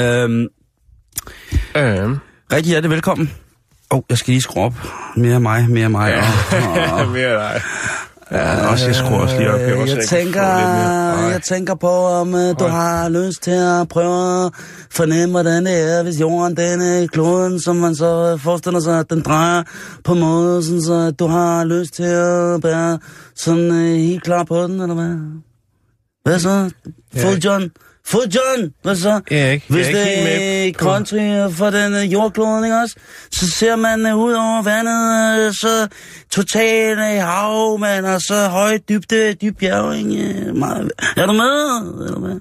Øhm, Øhm. rigtig hjertelig velkommen. Åh, oh, jeg skal lige skrue op. Mere af mig, mere af mig. Ja. Og, og, Mere dig. Ja, også jeg skruer også lige op. Øh, også, jeg, kan tænker, jeg tænker på, om uh, du har lyst til at prøve at fornemme, hvordan det er, hvis jorden den er kloden, som man så forestiller sig, at den drejer på en måde, sådan så du har lyst til at være sådan uh, helt klar på den, eller hvad? Hvad så? Fod John? Fod John? Hvad så? Jeg er ikke- jeg er Hvis ikke det med er country for den uh, jordkloden, ikke også? Så ser man uh, ud over vandet, uh, så totalt uh, hav, man, og så højt, dybde, dyb bjerg, ikke? Uh, meget. Er du med? Eller hvad?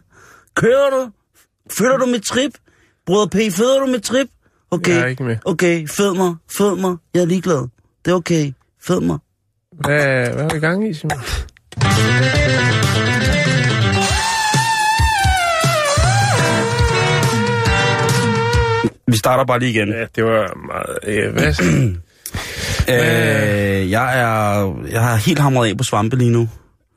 Kører du? Føler du mit trip? Brødre P, føder du mit trip? Okay, Jeg er ikke med. okay, fed mig, fed mig. Jeg er ligeglad. Det er okay, fed mig. Hvad, hvad er vi i gang i, Simon? Vi starter bare lige igen. Ja, det var meget... Ja, hvad? Øh, jeg er, jeg har helt hamret af på svampe lige nu.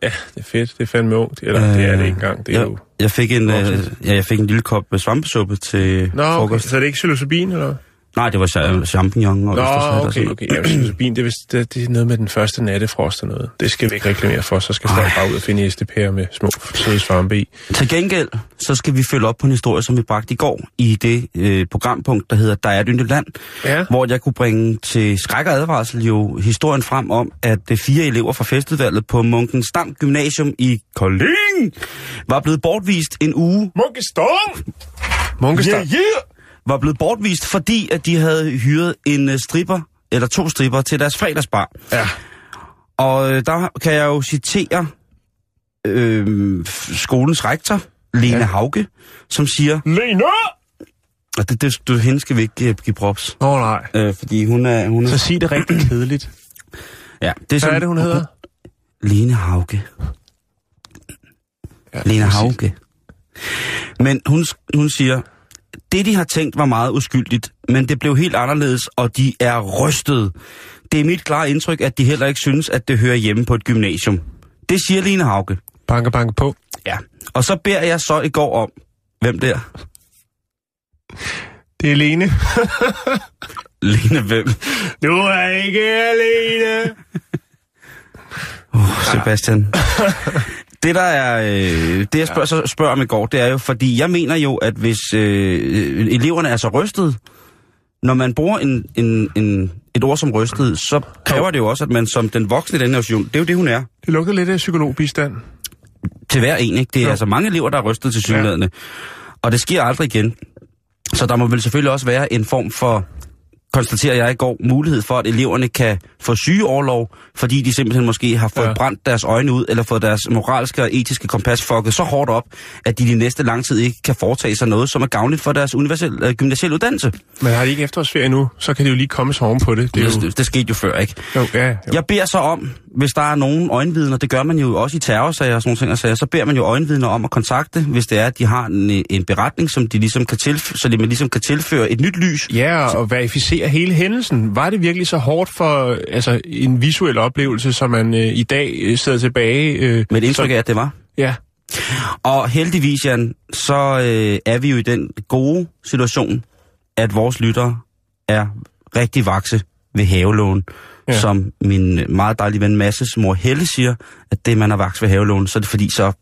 Ja, det er fedt. Det er fandme ungt. Eller det er det ikke engang. Det er jeg, jo... jeg, fik en, øh, ja, jeg fik en lille kop svampesuppe til Nå, okay. frokost. så er det ikke psilocybin, eller? Nej, det var cha- champignon og Nå, østershat og okay, sådan okay. Ja, psilocybin, det, er vist- det, det er noget med den første nattefrost og noget. Det skal vi ikke reklamere for, så skal folk bare ud og finde SDP'er med små søde svampe i. Til gengæld, så skal vi følge op på en historie, som vi bragte i går i det øh, programpunkt, der hedder Der er et yndigt land, Ja. hvor jeg kunne bringe til skræk og advarsel jo historien frem om, at øh, fire elever fra festudvalget på Munkens Stam Gymnasium i Kolding var blevet bortvist en uge Munkestorm! Munkestorm? yeah! Var blevet bortvist, fordi at de havde hyret en øh, stripper, eller to stripper, til deres fredagsbar. Ja. Og øh, der kan jeg jo citere øh, skolens rektor, Lene Ja. Hauge, som siger, Lene! og det, det, det hende skal vi ikke øh, give props, Åh oh, nej. øh, fordi hun er... Hun er Så sig det rigtig kedeligt. ja, det Hvad er det, hun hedder? Lene Hauge. Ja, Lene. Hauge. Men hun, hun siger, det de har tænkt var meget uskyldigt, men det blev helt anderledes, og de er rystet. Det er mit klare indtryk, at de heller ikke synes, at det hører hjemme på et gymnasium. Det siger Lene Hauge. Banke, banke på. Ja. Og så beder jeg så i går om, hvem der? Det er Lene. Lene hvem? Du er ikke alene. Uh, Sebastian. Det der er, øh, det jeg spørger, så spørger om i går, det er jo, fordi jeg mener jo, at hvis øh, eleverne er så rystet, når man bruger en, en, en, et ord som rystet, så kræver det jo også, at man som den voksne i den her situation, det er jo det, hun er. Det lugter lidt af psykologbistand. Til hver en, ikke? Det er Jo. altså mange elever, der er rystet til synlædende. Og det sker aldrig igen. Så der må vel selvfølgelig også være en form for, konstaterer jeg i går, mulighed for, at eleverne kan få sygeoverlov, fordi de simpelthen måske har fået Ja. brændt deres øjne ud, eller fået deres moralske og etiske kompas fucket så hårdt op, at de de næste lang tid ikke kan foretage sig noget, som er gavnligt for deres universelle, øh, gymnasielle uddannelse. Men har de ikke efterårsferie nu, så kan de jo lige komme sig oven på det. Det er jo... Det, det skete jo før, ikke? jo ja, jo. Jeg beder så om, hvis der er nogen øjenvidner, det gør man jo også i terrorsager og sådan nogle ting, sager, så beder man jo øjenvidner om at kontakte, hvis det er, at de har en, en beretning, som de ligesom kan tilføre, så de, man ligesom kan tilføre et nyt lys. Ja, og verificere hele hændelsen. Var det virkelig så hårdt for altså, en visuel oplevelse, som man øh, i dag øh, sidder tilbage? Øh, Med et indtryk så, af, at det var. Ja, Og heldigvis, Jan, så øh, er vi jo i den gode situation, at vores lyttere er rigtig vakse ved havelån. Ja. Som min meget dejlige ven Masses mor Helle siger, at det, man er vaks ved havelån, så er det fordi, så,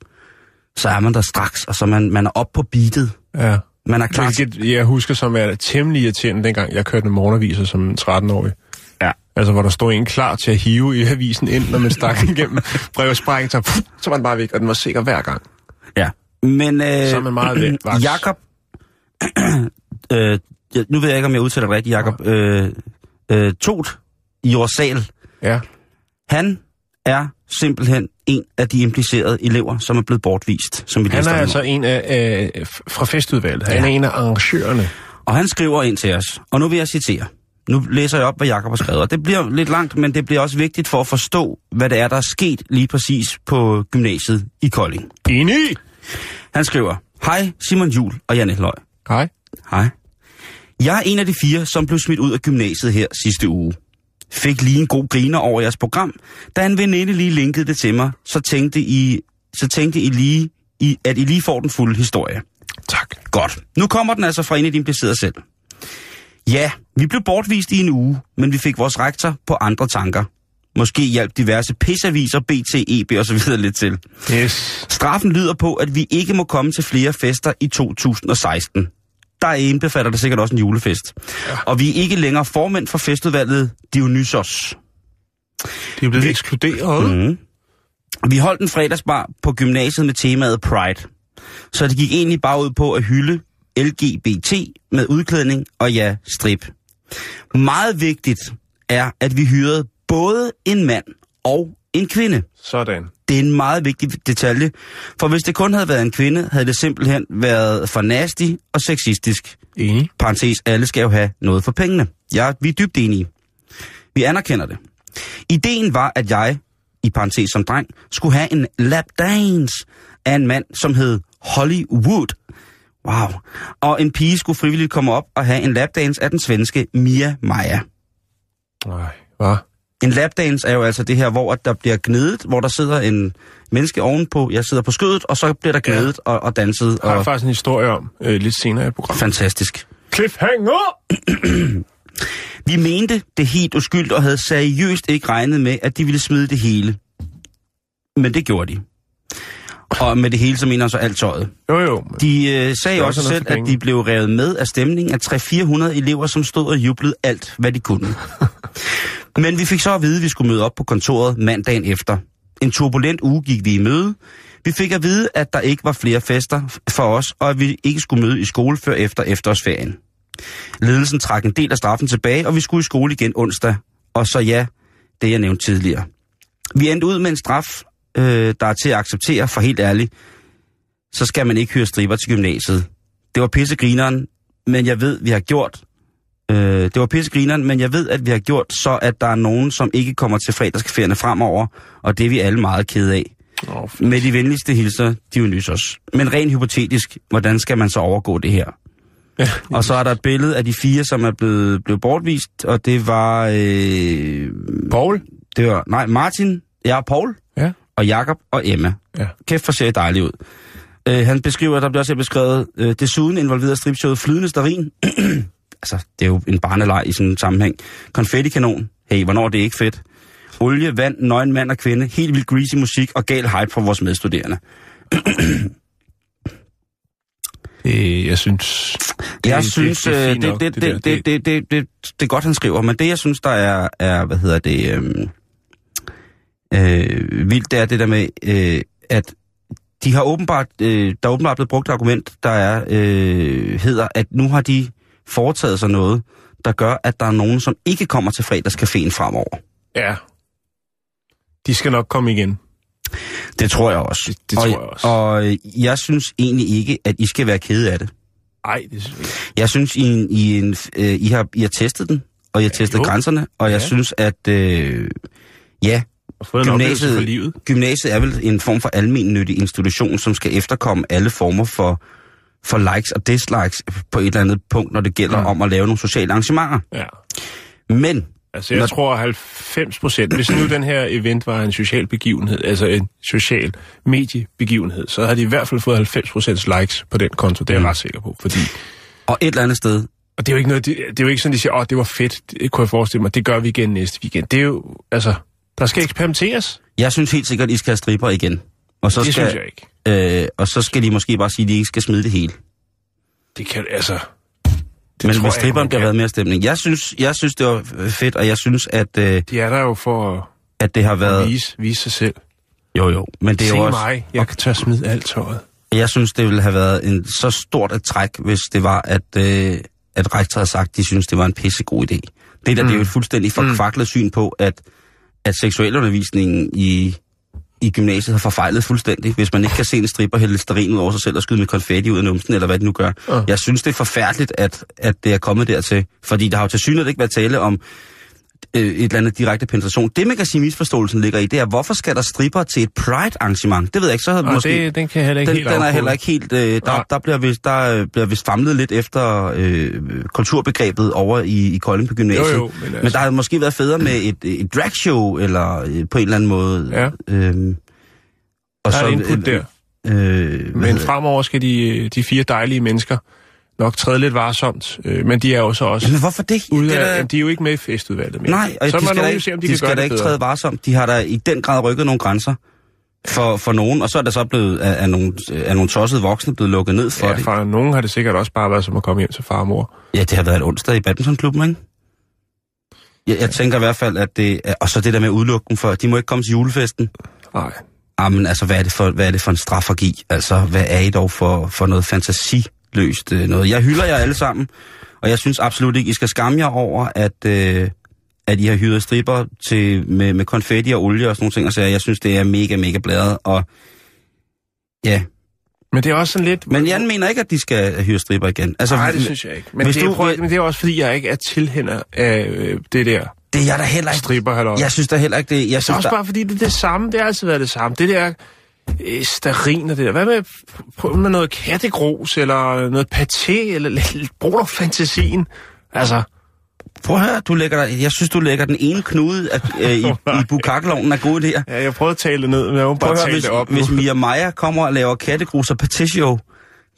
så er man der straks, og så man, man er op på beatet. ja. Man er klar. Hvilket jeg husker som er temmelig irriterende, dengang jeg kørte med morgenaviser som 13-årig. Ja. Altså, hvor der stod en klar til at hive i avisen ind, når man stak igennem brevspræng, så, pff, så var den bare væk, og den var sikker hver gang. Ja. Men øh, Så er man meget væk. Jakob, øh, nu ved jeg ikke, om jeg udtaler det rigtigt, Jakob, øh, øh, Tot Jorsal, Ja. han er simpelthen en af de implicerede elever, som er blevet bortvist, som vi Han er altså en af, øh, fra festudvalget. Han Ja. er en af arrangørerne. Og han skriver ind til os, og nu vil jeg citere. Nu læser jeg op, hvad Jakob har skrevet, og det bliver lidt langt, men det bliver også vigtigt for at forstå, hvad det er, der er sket lige præcis på gymnasiet i Kolding. Enig! Han skriver, Hej Simon Jul og Janne Løg. Hej. Hej. Jeg er en af de fire, som blev smidt ud af gymnasiet her sidste uge. Fik lige en god griner over jeres program. Da en veninde lige linkede det til mig, så tænkte I, så tænkte I lige, I, at I lige får den fulde historie. Tak. Godt. Nu kommer den altså fra en af de implicerede selv. Ja, vi blev bortvist i en uge, men vi fik vores rektor på andre tanker. Måske hjalp diverse pisaviser, BT, EB og så videre lidt til. Yes. Straffen lyder på, at vi ikke må komme til flere fester i 2016. Der indbefatter det sikkert også en julefest. Ja. Og vi er ikke længere formænd for festudvalget Dionysos. De er blevet ekskluderet. Mm. Mm. Vi holdt en fredagsbar på gymnasiet med temaet Pride. Så det gik egentlig bare ud på at hylde LGBT med udklædning og ja, strip. Meget vigtigt er, at vi hyrede både en mand og en kvinde. Sådan. Det er en meget vigtig detalje, for hvis det kun havde været en kvinde, havde det simpelthen været for nasty og sexistisk. Enig. Parentes, alle skal jo have noget for pengene. Ja, vi er dybt enige. Vi anerkender det. Ideen var, at jeg, i parentes som dreng, skulle have en lapdance af en mand, som hed Hollywood. Wow. Og en pige skulle frivilligt komme op og have en lapdance af den svenske Mia Maja. Nej, hvad? En lapdance er jo altså det her, hvor at der bliver gnedet, hvor der sidder en menneske ovenpå, jeg sidder på skødet, og så bliver der gnedet ja. og, og danset. Har jeg Og faktisk en historie om øh, lidt senere i programmet. fantastisk. Cliffhanger! Vi mente det helt uskyldt og havde seriøst ikke regnet med, at de ville smide det hele. Men det gjorde de. Og med det hele, så mener så alt tøjet. Jo, jo. De øh, sagde også selv, at de blev revet med af stemningen af 300-400 elever, som stod og jublede alt, hvad de kunne. Men vi fik så at vide, at vi skulle møde op på kontoret mandagen efter. En turbulent uge gik vi i møde. Vi fik at vide, at der ikke var flere fester for os, og at vi ikke skulle møde i skole før efter efterårsferien. Ledelsen trak en del af straffen tilbage, og vi skulle i skole igen onsdag. Og så ja, det jeg nævnte tidligere. Vi endte ud med en straf, øh, der er til at acceptere, for helt ærligt, så skal man ikke hyre striber til gymnasiet. Det var pissegrineren, men jeg ved, vi har gjort... Øh, det var pissegrineren, men jeg ved, at vi har gjort så, at der er nogen, som ikke kommer til fredagscaféerne fremover, og det er vi alle meget kede af. Oh, Med de venligste hilser, Dionysos. Men rent hypotetisk, hvordan skal man så overgå det her? ja. Og så er der et billede af de fire, som er blevet, blevet bortvist, og det var... Øh, Paul? det var nej, Martin, jeg er Paul, Ja. og Jakob og Emma. Ja. Kæft for ser dejligt ud. Øh, han beskriver, der bliver også beskrevet, øh, desuden involveret stripshowet Flydende Starin. altså, det er jo en barneleg i sådan en sammenhæng. Konfettikanon. Hey, hvornår er det ikke fedt? Olie, vand, nøgen mand og kvinde, helt vildt greasy musik og gal hype for vores medstuderende. Øh, jeg synes... Det, jeg det- synes, det, øh, det, nok, det, det, der. det, det, det, det, det, det er godt, han skriver, men det, jeg synes, der er, er hvad hedder det, øhm, øh, vildt, det er det der med, øh, at de har åbenbart, øh, der er åbenbart blevet brugt et argument, der er, øh, hedder, at nu har de foretaget sig noget, der gør, at der er nogen, som ikke kommer til fredagscaféen fremover. Ja. De skal nok komme igen. Det tror jeg også. Det- det og, tror jeg også. Og øh, jeg synes egentlig ikke, at I skal være kede af det. Nej, det synes jeg ikke. Jeg synes, I, I, en, øh, I, har, I har testet den, og I har testet jo. grænserne, og jeg Ja. synes, at øh, ja, Gymnasiet- for livet. gymnasiet er vel en form for almennyttig institution, som skal efterkomme alle former for, for likes og dislikes på et eller andet punkt, når det gælder Mm. om at lave nogle sociale arrangementer. Ja. Men, Altså, jeg Når- tror 90 procent, hvis nu den her event var en social begivenhed, altså en social mediebegivenhed, så havde de i hvert fald fået 90 procent likes på den konto. Det er jeg Mm. ret sikker på, fordi... og et eller andet sted, Og det er jo ikke noget, det, det er jo ikke sådan, de siger, åh, det var fedt, det kunne jeg forestille mig, det gør vi igen næste weekend. Det er jo, altså, der skal eksperimenteres. jeg synes helt sikkert, I skal have stripper igen. Og så det skal, synes jeg ikke. Øh, og så skal de måske bare sige, at de ikke skal smide det hele. Det kan, altså... Men tror hvis stripperen bliver været mere stemning. Jeg synes, jeg synes, det var fedt, og jeg synes, at, øh, De er der jo for at det har at været... vise, vise sig selv. Jo, jo. Men det er Se jo også... mig, jeg kan tør smide alt tøjet. Jeg synes, det ville have været en så stort et træk, hvis det var, at, øh, at rektor havde sagt, at de synes, det var en pissegod idé. Det der, mm. det er jo et fuldstændig forkvaklet syn på, at, at seksualundervisningen i, i gymnasiet har forfejlet fuldstændig, hvis man ikke kan se en stripper hælde sterin ud over sig selv og skyde med konfetti ud af numsen, eller hvad de nu gør. Ja. Jeg synes, det er forfærdeligt, at, at det er kommet dertil, fordi der har jo til synligheden ikke været tale om øh, et eller andet direkte penetration. Det, man kan sige, misforståelsen ligger i, det er, hvorfor skal der stripper til et Pride-arrangement? Det ved jeg ikke, så havde måske... det, den kan heller ikke Den, helt den er heller ikke helt... Øh, der, der, bliver vist, der øh, bliver vist famlet lidt efter øh, kulturbegrebet over i, i Kolding på gymnasiet. Jo, jo, men men altså- der havde måske været federe med et, et dragshow, eller øh, på en eller anden måde. Ja. Øhm, og Der er et input der. Øh, Men fremover skal de, de fire dejlige mennesker nok træde lidt varsomt. Øh, men de er jo så også Jamen, hvorfor det? ude det af, jamen, de er jo ikke med i festudvalget mere. Nej, og så de skal, nogen ikke, se, om de, de skal da ikke træde varsomt. De har da i den grad rykket nogle grænser for, for nogen, og så er der så blevet af, af, nogle, af nogle tossede voksne blevet lukket ned for Ja, det. for nogen har det sikkert også bare været som at komme hjem til far og mor. Ja, det har været en onsdag i badmintonklubben, ikke? Jeg, jeg tænker i hvert fald, at det... Og så det der med at udelukke dem for... De må ikke komme til julefesten. Nej. Jamen, altså, hvad er det for, hvad er det for en straf at give? Altså, hvad er I dog for, for noget fantasiløst øh, noget? Jeg hylder jer alle sammen, og jeg synes absolut ikke, I skal skamme jer over, at, øh, at I har hyret stripper til, med, med konfetti og olie og sådan nogle ting. Og så jeg synes, det er mega, mega bladret, og ja. Men det er også sådan lidt... Men jeg mener ikke, at de skal hyre stripper igen. Altså, Nej, det synes jeg ikke. Men det, er, du- prøv, men det er også fordi, jeg ikke er tilhænger af øh, det der det er jeg da heller ikke. stripper halløj. Jeg synes da heller ikke det. Jeg Det er synes, også der, bare fordi, det er det samme. Det har altid været det samme. Det der øh, sterin og det der. Hvad med, prøv med noget kattegrus, eller noget paté, eller lidt, brug dog fantasien. Altså, Prøv høre, du lægger dig, jeg synes, du lægger den ene knude af, øh, i, i bukakkeloven er god der. ja, jeg prøvede at tale det ned, men jeg må bare at høre, tale hvis, det op hvis nu. Mia Maja kommer og laver kattegrus og patisio,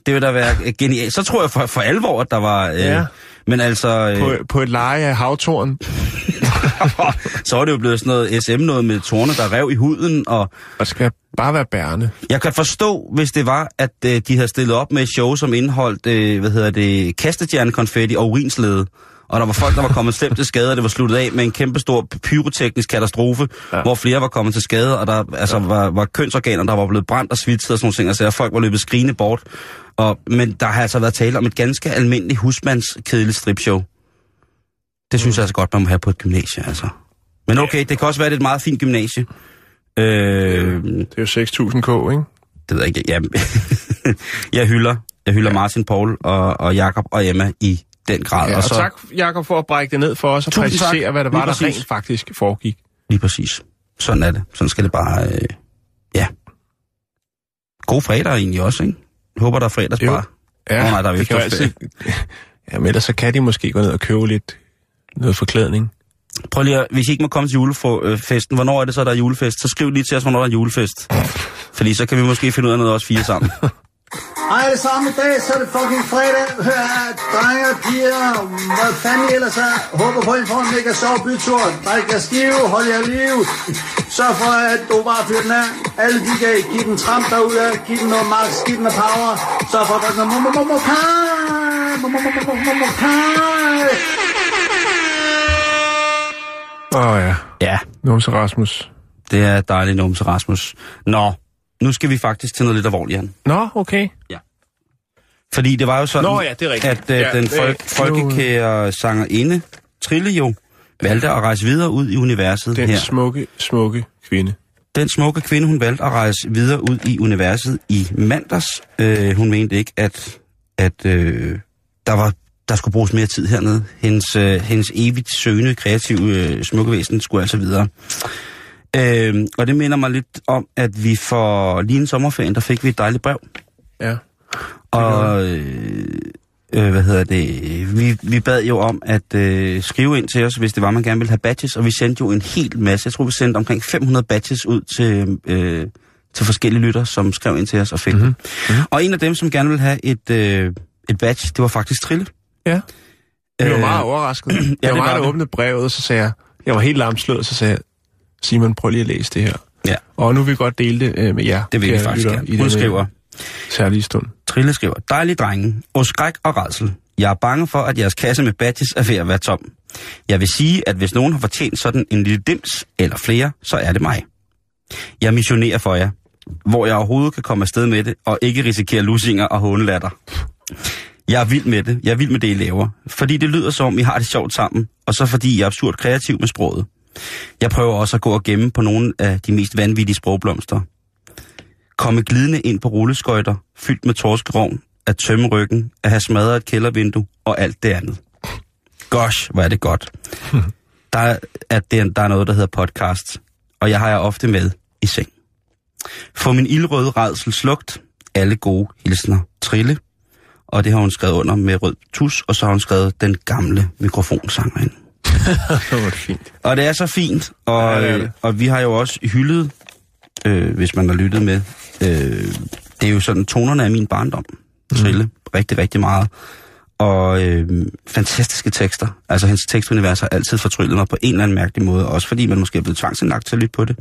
det vil da være øh, genialt. Så tror jeg for, for alvor, at der var... Øh, Ja. Men altså, øh, På, på et leje af havtoren, så er det jo blevet sådan noget SM noget med tårne, der rev i huden. Og og skal bare være bærende. jeg kan forstå, hvis det var, at øh, de havde stillet op med et show, som indeholdt, øh, hvad hedder det, kastestjernekonfetti og urinslede. Og der var folk, der var kommet slemt til skade, og det var sluttet af med en kæmpestor pyroteknisk katastrofe, ja. Ja. hvor flere var kommet til skade, og der altså, var, var kønsorganer, der var blevet brændt og svitset og sådan nogle ting, altså, og folk var løbet skrigende bort. Og, men der har altså været tale om et ganske almindeligt husmandskedeligt stripshow. Det synes jeg altså godt, man må have på et gymnasie, altså. Men okay, det kan også være, det er et meget fint gymnasie. Øh, Det er jo 6.000 k, ikke? det ved jeg ikke. Jeg, jeg hylder, jeg hylder ja. Martin, Paul og, og Jakob og Emma i den grad. Ja, og, så... tak, Jakob, for at brække det ned for os og Tusind tak. præcisere, hvad der Lige var, der rent faktisk foregik. Lige præcis. Sådan er det. Sådan skal det bare... Øh, ja. God fredag egentlig også, ikke? Jeg håber, der er fredagsbar. Ja, Åh, nej, der er det kan altid... Ja, men ellers så kan de måske gå ned og købe lidt noget forklædning. Prøv lige at, hvis I ikke må komme til julefesten, hvornår er det så, der er julefest? Så skriv lige til os, hvornår der er julefest. Fordi så kan vi måske finde ud af noget også fire sammen. Hej alle sammen i dag, så er det fucking fredag. Hør her, drenge og piger, hvad fanden I ellers er. Håber på, at I får en mega sjov bytur. Drik jer skive, hold jer liv. Sørg for, at du bare fyrer den af. Alle de kan give den tramp derude, giv den noget max, giv den noget power. Sørg for, at der er noget momomomokai. Momomomomokai. Åh oh, ja, ja, Numse Rasmus. det er dejligt numse, Rasmus. Nå, nu skal vi faktisk til noget lidt alvorligt, Jan. Nå, okay. Fordi det var jo sådan, Nå ja, det er rigtigt. at uh, Ja, den folk, folkekære sangerinde, Trille jo, valgte at rejse videre ud i universet Den her. smukke, smukke kvinde. Den smukke kvinde, hun valgte at rejse videre ud i universet i mandags. Øh, hun mente ikke, at, at øh, der var der skulle bruges mere tid hernede. Hendes, øh, hendes evigt søgende, kreative, øh, smukke væsen skulle altså videre. Øh, og det minder mig lidt om, at vi for lige en sommerferien, der fik vi et dejligt brev. Ja. Og øh, øh, hvad hedder det? Vi, vi bad jo om at øh, skrive ind til os, hvis det var, man gerne ville have badges, og vi sendte jo en hel masse. Jeg tror, vi sendte omkring 500 badges ud til, øh, til forskellige lytter, som skrev ind til os og fik mm-hmm. mm-hmm. Og en af dem, som gerne ville have et, øh, et badge, det var faktisk Trille. Ja. Jeg var Øh, meget overrasket. Jeg det var var meget, der det. åbnede brevet, og så sagde jeg, jeg var helt lamslået, så sagde jeg, Simon, prøv lige at læse det her. Ja, Og nu vil vi godt dele det øh, med jer. det vil vi kære faktisk gerne. Hun skriver, Særlige stund. Trille skriver, dejlige drenge, og skræk og redsel. Jeg er bange for, at jeres kasse med badges er ved at være tom. Jeg vil sige, at hvis nogen har fortjent sådan en lille dims eller flere, så er det mig. Jeg missionerer for jer, hvor jeg overhovedet kan komme afsted med det, og ikke risikere lusinger og hånelatter. Jeg er vild med det. Jeg er vild med det, I laver. Fordi det lyder som om, I har det sjovt sammen, og så fordi I er absurd kreativ med sproget. Jeg prøver også at gå og gemme på nogle af de mest vanvittige sprogblomster. Komme glidende ind på rulleskøjter, fyldt med torskerovn, at tømme ryggen, at have smadret et kældervindue og alt det andet. Gosh, hvor er det godt. Der er, at det, der er noget, der hedder podcast, og jeg har jeg ofte med i seng. Få min ildrøde redsel slugt, alle gode hilsner trille, og det har hun skrevet under med rød tus, og så har hun skrevet den gamle mikrofonsanger ind. det var fint. Og det er så fint, og, Ja, det det. og vi har jo også hyldet, øh, hvis man har lyttet med, øh, det er jo sådan tonerne af min barndom, Trille, mm. rigtig, rigtig meget. Og øh, fantastiske tekster. Altså hans tekstunivers har altid fortryllet mig på en eller anden mærkelig måde, også fordi man måske er blevet tvangsindlagt til at lytte på det.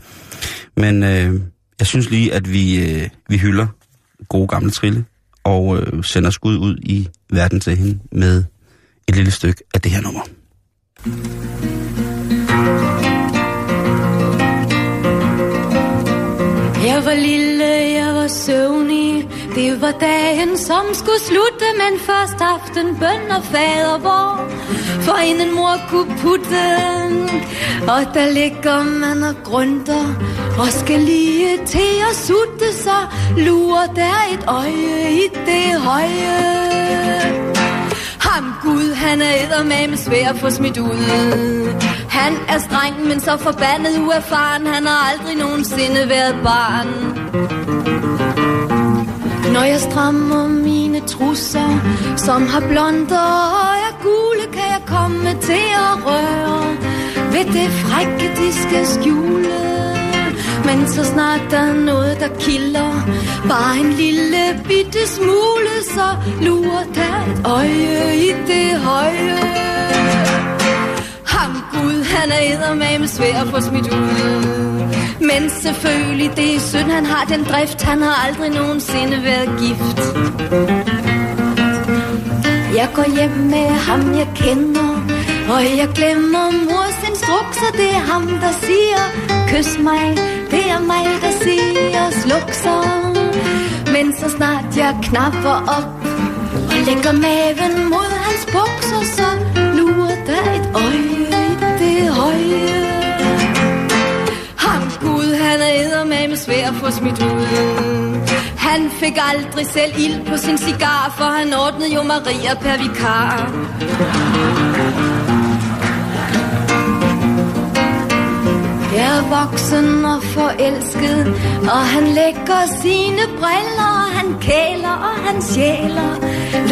Men øh, jeg synes lige, at vi, øh, vi hylder gode gamle Trille, og øh, sender skud ud i verden til hende med et lille stykke af det her nummer. Jeg var lille, jeg var søvnig det var dagen, som skulle slutte Men først aften, bøn og fader hvor For inden mor kunne putte Og der ligger man og grønter Og skal lige til at sutte sig, lurer der et øje i det høje ham Gud, han er eddermame svær at få smidt ud. Han er streng, men så forbandet uerfaren. Han har aldrig nogensinde været barn. Når jeg strammer mine trusser, som har blonde og er gule, kan jeg komme til at røre ved det frække, de skal skjule. Men så snart der er noget, der kilder Bare en lille bitte smule Så lurer der et øje i det høje han er eddermame svær at få smidt ud. Men selvfølgelig, det er synd, han har den drift. Han har aldrig nogensinde været gift. Jeg går hjem med ham, jeg kender Og jeg glemmer mors instrukser Det er ham, der siger Kys mig, det er mig, der siger Sluk så Men så snart jeg knapper op Og lægger maven mod hans bukser Så lurer der et øje. Eddermame få smidt ud. Han fik aldrig selv ild på sin cigar, for han ordnede jo Maria per vikar. Jeg er voksen og forelsket, og han lægger sine briller, og han kæler og han sjæler.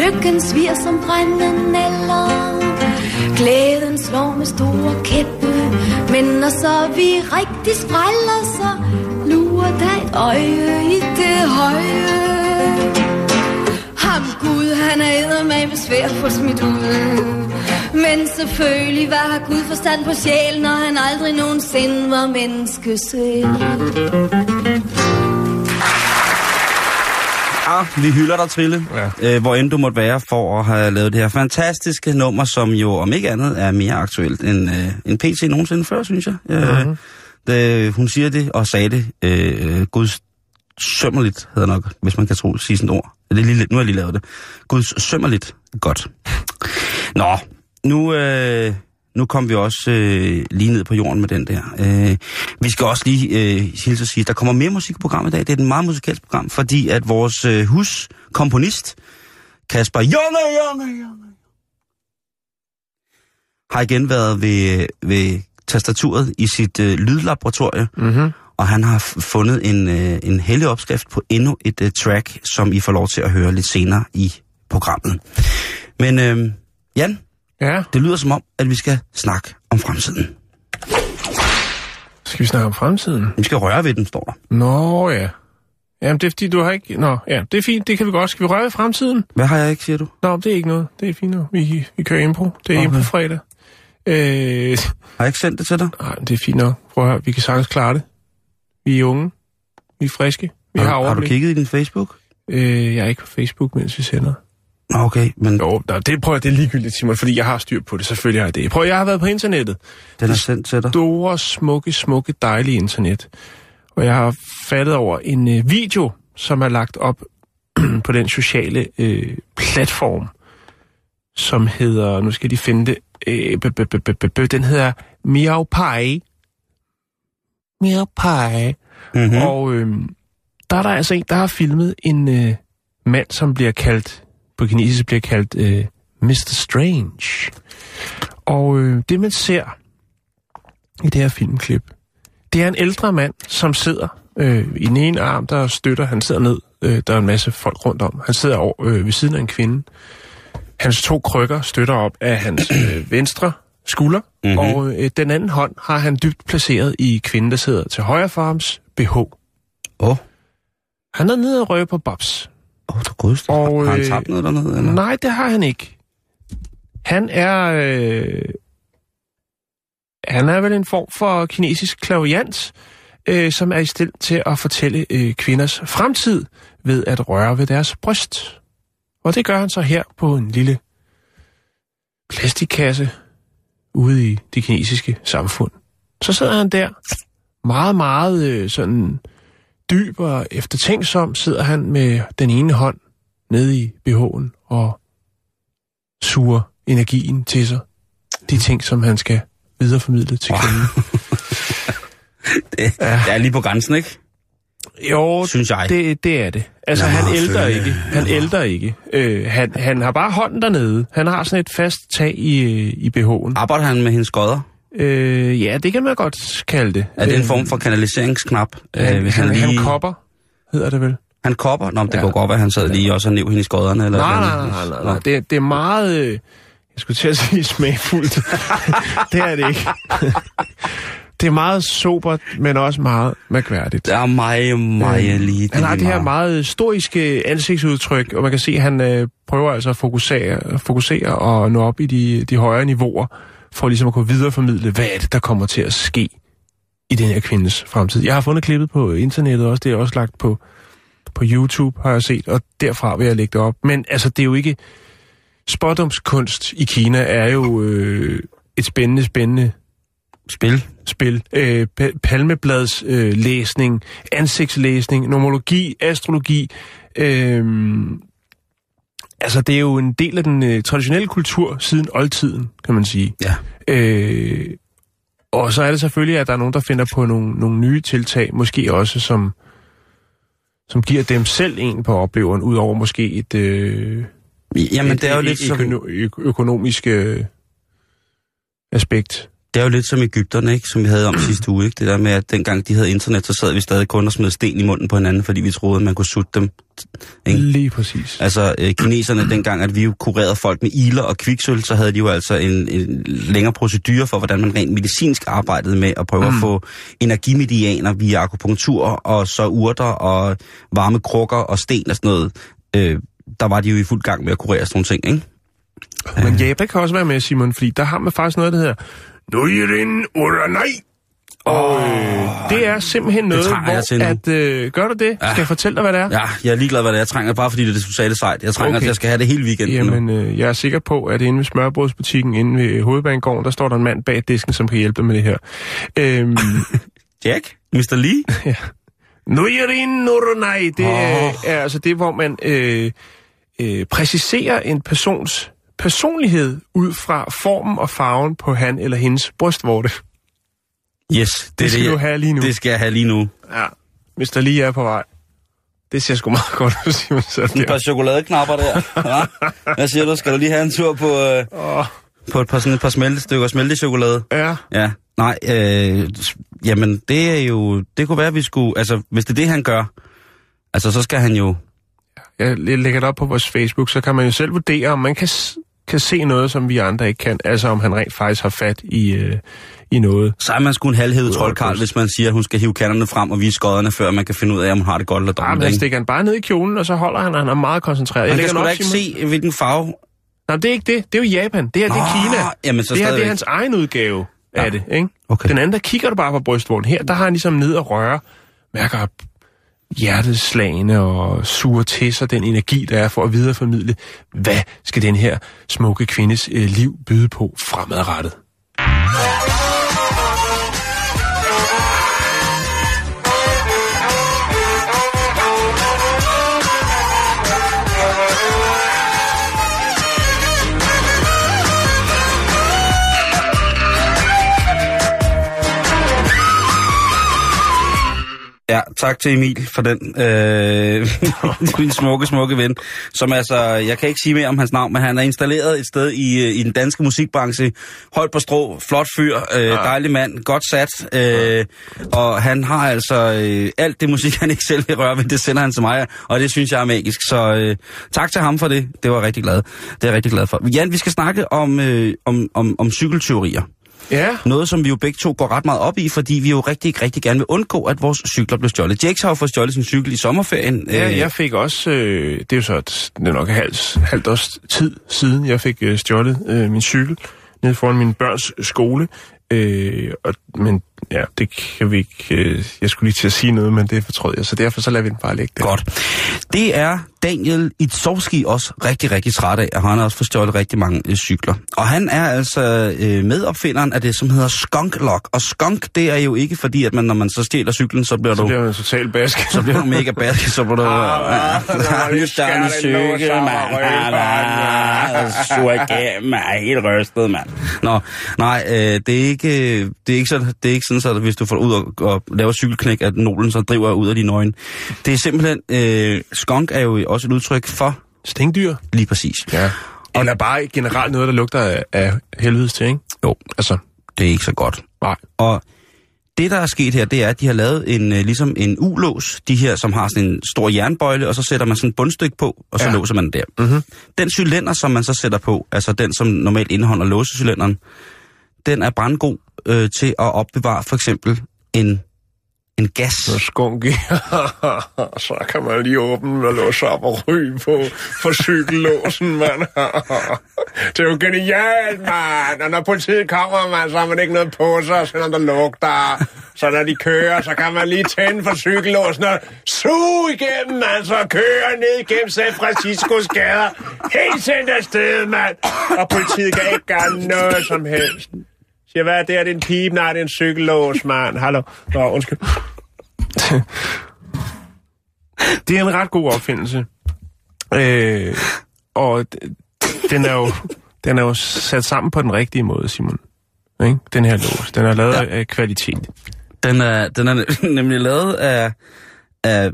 Lykken svir som brændende eller Glæden slår med store kæppe, men når så vi rigtig spræller, så et øje i det høje. Ham Gud, han er eddermame svær at få smidt ud. Men selvfølgelig var har Gud forstand på sjælen, når han aldrig nogensinde var menneske selv. Ah, vi hylder dig, Trille. Ja. Øh, hvor end du måtte være for at have lavet det her fantastiske nummer, som jo om ikke andet er mere aktuelt end, øh, end PT nogensinde før, synes jeg. Øh, Mhm det, hun siger det og sagde det. Øh, Guds sømmerligt, hedder nok, hvis man kan tro, sige sådan et ord. Det er lige, nu har jeg lige lavet det. Guds sømmerligt godt. Nå, nu, øh, nu kom vi også øh, lige ned på jorden med den der. Øh, vi skal også lige øh, hilse at sige, at der kommer mere musik i programmet i dag. Det er et meget musikalsk program, fordi at vores øh, huskomponist, Kasper Jonge, Jonge, Jonge, har igen været ved, øh, ved tastaturet i sit øh, lydlaboratorie, Mm-hmm. og han har fundet en, øh, en heldig opskrift på endnu et øh, track, som I får lov til at høre lidt senere i programmet. Men øh, Jan, Ja, det lyder som om, at vi skal snakke om fremtiden. skal vi snakke om fremtiden? Vi skal røre ved den, står der. Nå ja. Jamen, det er fordi, du har ikke... Nå, ja, det er fint, det kan vi godt. Skal vi røre ved fremtiden? Hvad har jeg ikke, siger du? Nå, det er ikke noget. Det er fint nu. Vi, vi kører impro. Det er Okay. okay. impro-fredag. Øh, Har jeg ikke sendt det til dig? nej, det er fint nok. Prøv at høre, vi kan sagtens klare det. Vi er unge. Vi er friske. Vi har, har, har du overblik. kigget i din Facebook? Øh, jeg er ikke på Facebook, mens vi sender. Okay, men Jo, der, det prøver jeg, det er ligegyldigt, Simon, fordi jeg har styr på det. Selvfølgelig har jeg det. Prøv, jeg har været på internettet. den er sendt til dig. Store, smukke, smukke, dejlige internet. Og jeg har faldet over en øh, video, som er lagt op på den sociale øh, platform, som hedder, nu skal de finde det, øh, b- b- b- den hedder MiauPie. MiauPie. Mm-hmm. Og øh, der er der altså en, der har filmet en øh, mand, som bliver kaldt, på kinesisk bliver kaldt øh, Mr. Strange. Og øh, det man ser i det her filmklip, det er en ældre mand, som sidder øh, i den ene arm, der støtter, han sidder ned, øh, der er en masse folk rundt om. Han sidder over, øh, ved siden af en kvinde. Hans to krykker støtter op af hans øh, venstre skulder, mm-hmm. og øh, den anden hånd har han dybt placeret i kvinden, der sidder til højre for hans BH. Åh, oh, Han er nede og røge på Babs. oh, der godeste. Og, har han øh, tabt noget dernede? Eller? Nej, det har han ikke. Han er... Øh, han er vel en form for kinesisk klaviant, øh, som er i stil til at fortælle øh, kvinders fremtid ved at røre ved deres bryst. Og det gør han så her på en lille plastikkasse ude i det kinesiske samfund. Så sidder han der, meget, meget øh, sådan dyb og eftertænksom, sidder han med den ene hånd nede i BH'en og suger energien til sig. De ting, som han skal videreformidle til kvinden. Det, Ja. det er lige på grænsen, ikke? Jo, Synes jeg. det, det er det. Altså, Lad han følge. ikke. Han ældrer ikke. Øh, han, han har bare hånden dernede. Han har sådan et fast tag i, i BH'en. Arbejder han med hendes skodder? Øh, ja, det kan man godt kalde det. Er det en Øh, form for kanaliseringsknap? Han, Øh, hvis han, han, lige... kopper, hedder det vel? Han kopper? Nå, men det Ja. kunne godt være, at han sad lige også og næv hende i skodderne. Eller Nej, nej, nej, nej, nej. Det, det er meget... Øh, jeg skulle til at sige smagfuldt. det er det ikke. det er meget sobert, men også meget mærkværdigt. Det er meget, meget lige. Han har det her meget. meget stoiske ansigtsudtryk, og man kan se, at han øh, prøver altså at fokusere, fokusere og nå op i de, de højere niveauer, for ligesom at kunne videreformidle, hvad er det, der kommer til at ske i den her kvindes fremtid. Jeg har fundet klippet på internettet også, det er også lagt på, på YouTube, har jeg set, og derfra vil jeg lægge det op. Men altså, det er jo ikke... Spådomskunst i Kina er jo øh, et spændende, spændende Spil. spil. Øh, pa- palmeblads øh, læsning, ansigtslæsning, nomologi, astrologi. Øh, altså, det er jo en del af den øh, traditionelle kultur siden oldtiden, kan man sige. Ja. Øh, og så er det selvfølgelig, at der er nogen, der finder på nogle, nogle nye tiltag, måske også som, som giver dem selv en på opleveren, ud over måske et, øh, Jamen, et, det er jo et, lidt et økono- økonomisk øh, aspekt. Det er jo lidt som Ægypterne, ikke? Som vi havde om sidste uge, ikke? Det der med, at dengang de havde internet, så sad vi stadig kun og smed sten i munden på hinanden, fordi vi troede, at man kunne sutte dem. Ikke? Lige præcis. Altså, øh, kineserne, dengang, at vi jo kurerede folk med iler og kviksøl, så havde de jo altså en, en længere procedure for, hvordan man rent medicinsk arbejdede med at prøve mm. at få energimedianer via akupunktur, og så urter og varme krukker og sten og sådan noget. Øh, der var de jo i fuld gang med at kurere sådan nogle ting, ikke? Men Japan kan også være med, Simon, fordi der har man faktisk noget, der hedder Nuirin Uranai. Og øh, det er simpelthen noget, trænger jeg til nu. hvor... At, øh, gør du det? Skal jeg fortælle dig, hvad det er? Ja, jeg er ligeglad, hvad det er. Jeg trænger bare, fordi det er det sociale sejt. Jeg trænger Okay. at jeg skal have det hele weekenden nu. Jamen, øh, jeg er sikker på, at inde ved smørbrødsbutikken, inde ved Hovedbanegården, der står der en mand bag disken, som kan hjælpe dig med det her. Øhm, Jack? Mr. Lee? Nuirin Uranai, det oh. Er altså det, hvor man øh, øh, præciserer en persons personlighed ud fra formen og farven på han eller hendes brystvorte. Yes, det, Det skal det, du have lige nu. Det skal jeg have lige nu. Ja, Mr. Lee er på vej. Det ser sgu meget godt ud, Simon. Så Et der. par chokoladeknapper der. hva? Hvad siger du? Skal du lige have en tur på, øh, Åh, på et par, sådan et par smeltestykker smeltechokolade? ja, Ja. Nej, øh, jamen det er jo... Det kunne være, at vi skulle... Altså, hvis det er det, han gør, altså så skal han jo... jeg lægger det op på vores Facebook, så kan man jo selv vurdere, om man kan, kan se noget, som vi andre ikke kan. Altså om han rent faktisk har fat i, øh, i noget. Så er man sgu en Udover troldkarl, hvis man siger, at hun skal hive kanterne frem og vise skodderne, før man kan finde ud af, om hun har det godt eller Ah, dårligt. han ikke? stikker han bare ned i kjolen, og så holder han, og han er meget koncentreret. Man Jeg kan sgu da ikke se, hvilken farve... Nej, det er ikke det. Det er jo Japan. Det her, det er Nå, Kina. jamen, så det her, det er hans egen udgave af Ja. det, ikke? Okay. Den anden, der kigger du bare på brystvognen. Her, der har han ligesom ned og røre, mærker hjerteslagene og suger til sig den energi, der er for at videreformidle, hvad skal den her smukke kvindes øh, liv byde på fremadrettet. Ja, tak til Emil for den. Øh, min smukke, smukke ven. Som altså, jeg kan ikke sige mere om hans navn, men han er installeret et sted i, øh, i den danske musikbranche. Højt på strå, flot fyr, øh, ja. dejlig mand, godt sat. Øh, og han har altså øh, alt det musik, han ikke selv vil røre ved, det sender han til mig. Og det synes jeg er magisk. Så øh, tak til ham for det. Det var jeg rigtig glad. Det er jeg rigtig glad for. Jan, vi skal snakke om, øh, om, om, om cykeltyverier. Ja. Noget, som vi jo begge to går ret meget op i, fordi vi jo rigtig, rigtig gerne vil undgå, at vores cykler bliver stjålet. Jakes har jo fået stjålet sin cykel i sommerferien. Ja, Øh, jeg fik også, øh, det er jo så et, det er nok halvt, halvt års tid siden, jeg fik øh, stjålet øh, min cykel nede foran min børns skole. Øh, og, men ja, det kan vi ikke, øh, jeg skulle lige til at sige noget, men det fortrød jeg, så derfor så lader vi den bare ligge der. Godt. Det er Daniel Itzowski også rigtig, rigtig træt af, og han har også fået stjålet rigtig mange øh, cykler. Og han er altså øh, medopfinderen af det, som hedder Skunk Lock. Og skunk, det er jo ikke fordi, at man, når man så stjæler cyklen, så bliver Så du... bliver man totalt bask. Så bliver du mega basket, så bliver du... Ah, så skært en lås cykel, mand. og røg bare, ja. Sur igennem, man er helt rystet, mand. Nå, nej, øh, det, er ikke, det, er ikke sådan, det er ikke sådan, så hvis du får ud og, og laver cykelknæk, at nålen så driver ud af dine øjne. Det er simpelthen... Øh, skunk er jo også et udtryk for Stinkdyr. lige præcis. Ja. Eller bare generelt noget, der lugter af, af helvedes til, ikke? Jo, Altså, det er ikke så godt. nej. Og det, der er sket her, det er, at de har lavet en, øh, ligesom en ulås, de her, som har sådan en stor jernbøjle, og så sætter man sådan et bundstykke på, og så. Ja. låser man den der. Mm-hmm. Den cylinder, som man så sætter på, altså den, som normalt indeholder låsecylinderen, den er brandgod øh, til at opbevare for eksempel en, en gas. Så skunk så kan man lige åbne og låse op og ryge på på cykellåsen, mand. det er jo genialt, mand. Og når politiet kommer, man, så har man ikke noget på sig, selvom der lugter. Så når de kører, så kan man lige tænde for cykellåsen og suge igennem, mand. Så kører ned igennem San Franciscos gader. Helt sendt afsted, mand. Og politiet kan ikke gøre noget som helst. Siger, hvad er det? Er det en pipe? Nej, det er en cykellås, mand. Hallo. Nå, undskyld. det er en ret god opfindelse. Øh, og den er jo den er jo sat sammen på den rigtige måde, Simon. Ikke? Den her lås. Den er lavet Ja. af kvalitet. Den er, den er nemlig lavet af... af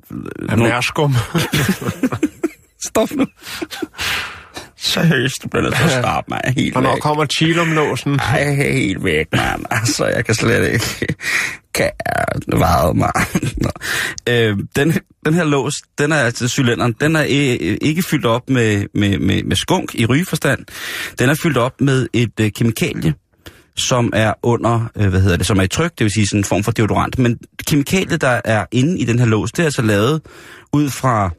Af nærskum. Stop nu. Seriøst, du bliver nødt til at stoppe mig helt Og når væk. kommer chilumlåsen? Ej, jeg er helt væk, mand. Altså, jeg kan slet ikke... Kan hvad, mand? Nå. Øh, den, den her lås, den er altså cylinderen, den er ikke fyldt op med, med, med, med skunk i rygeforstand. Den er fyldt op med et øh, kemikalie, som er under, øh, hvad hedder det, som er i tryk, det vil sige sådan en form for deodorant. Men kemikaliet, der er inde i den her lås, det er altså lavet ud fra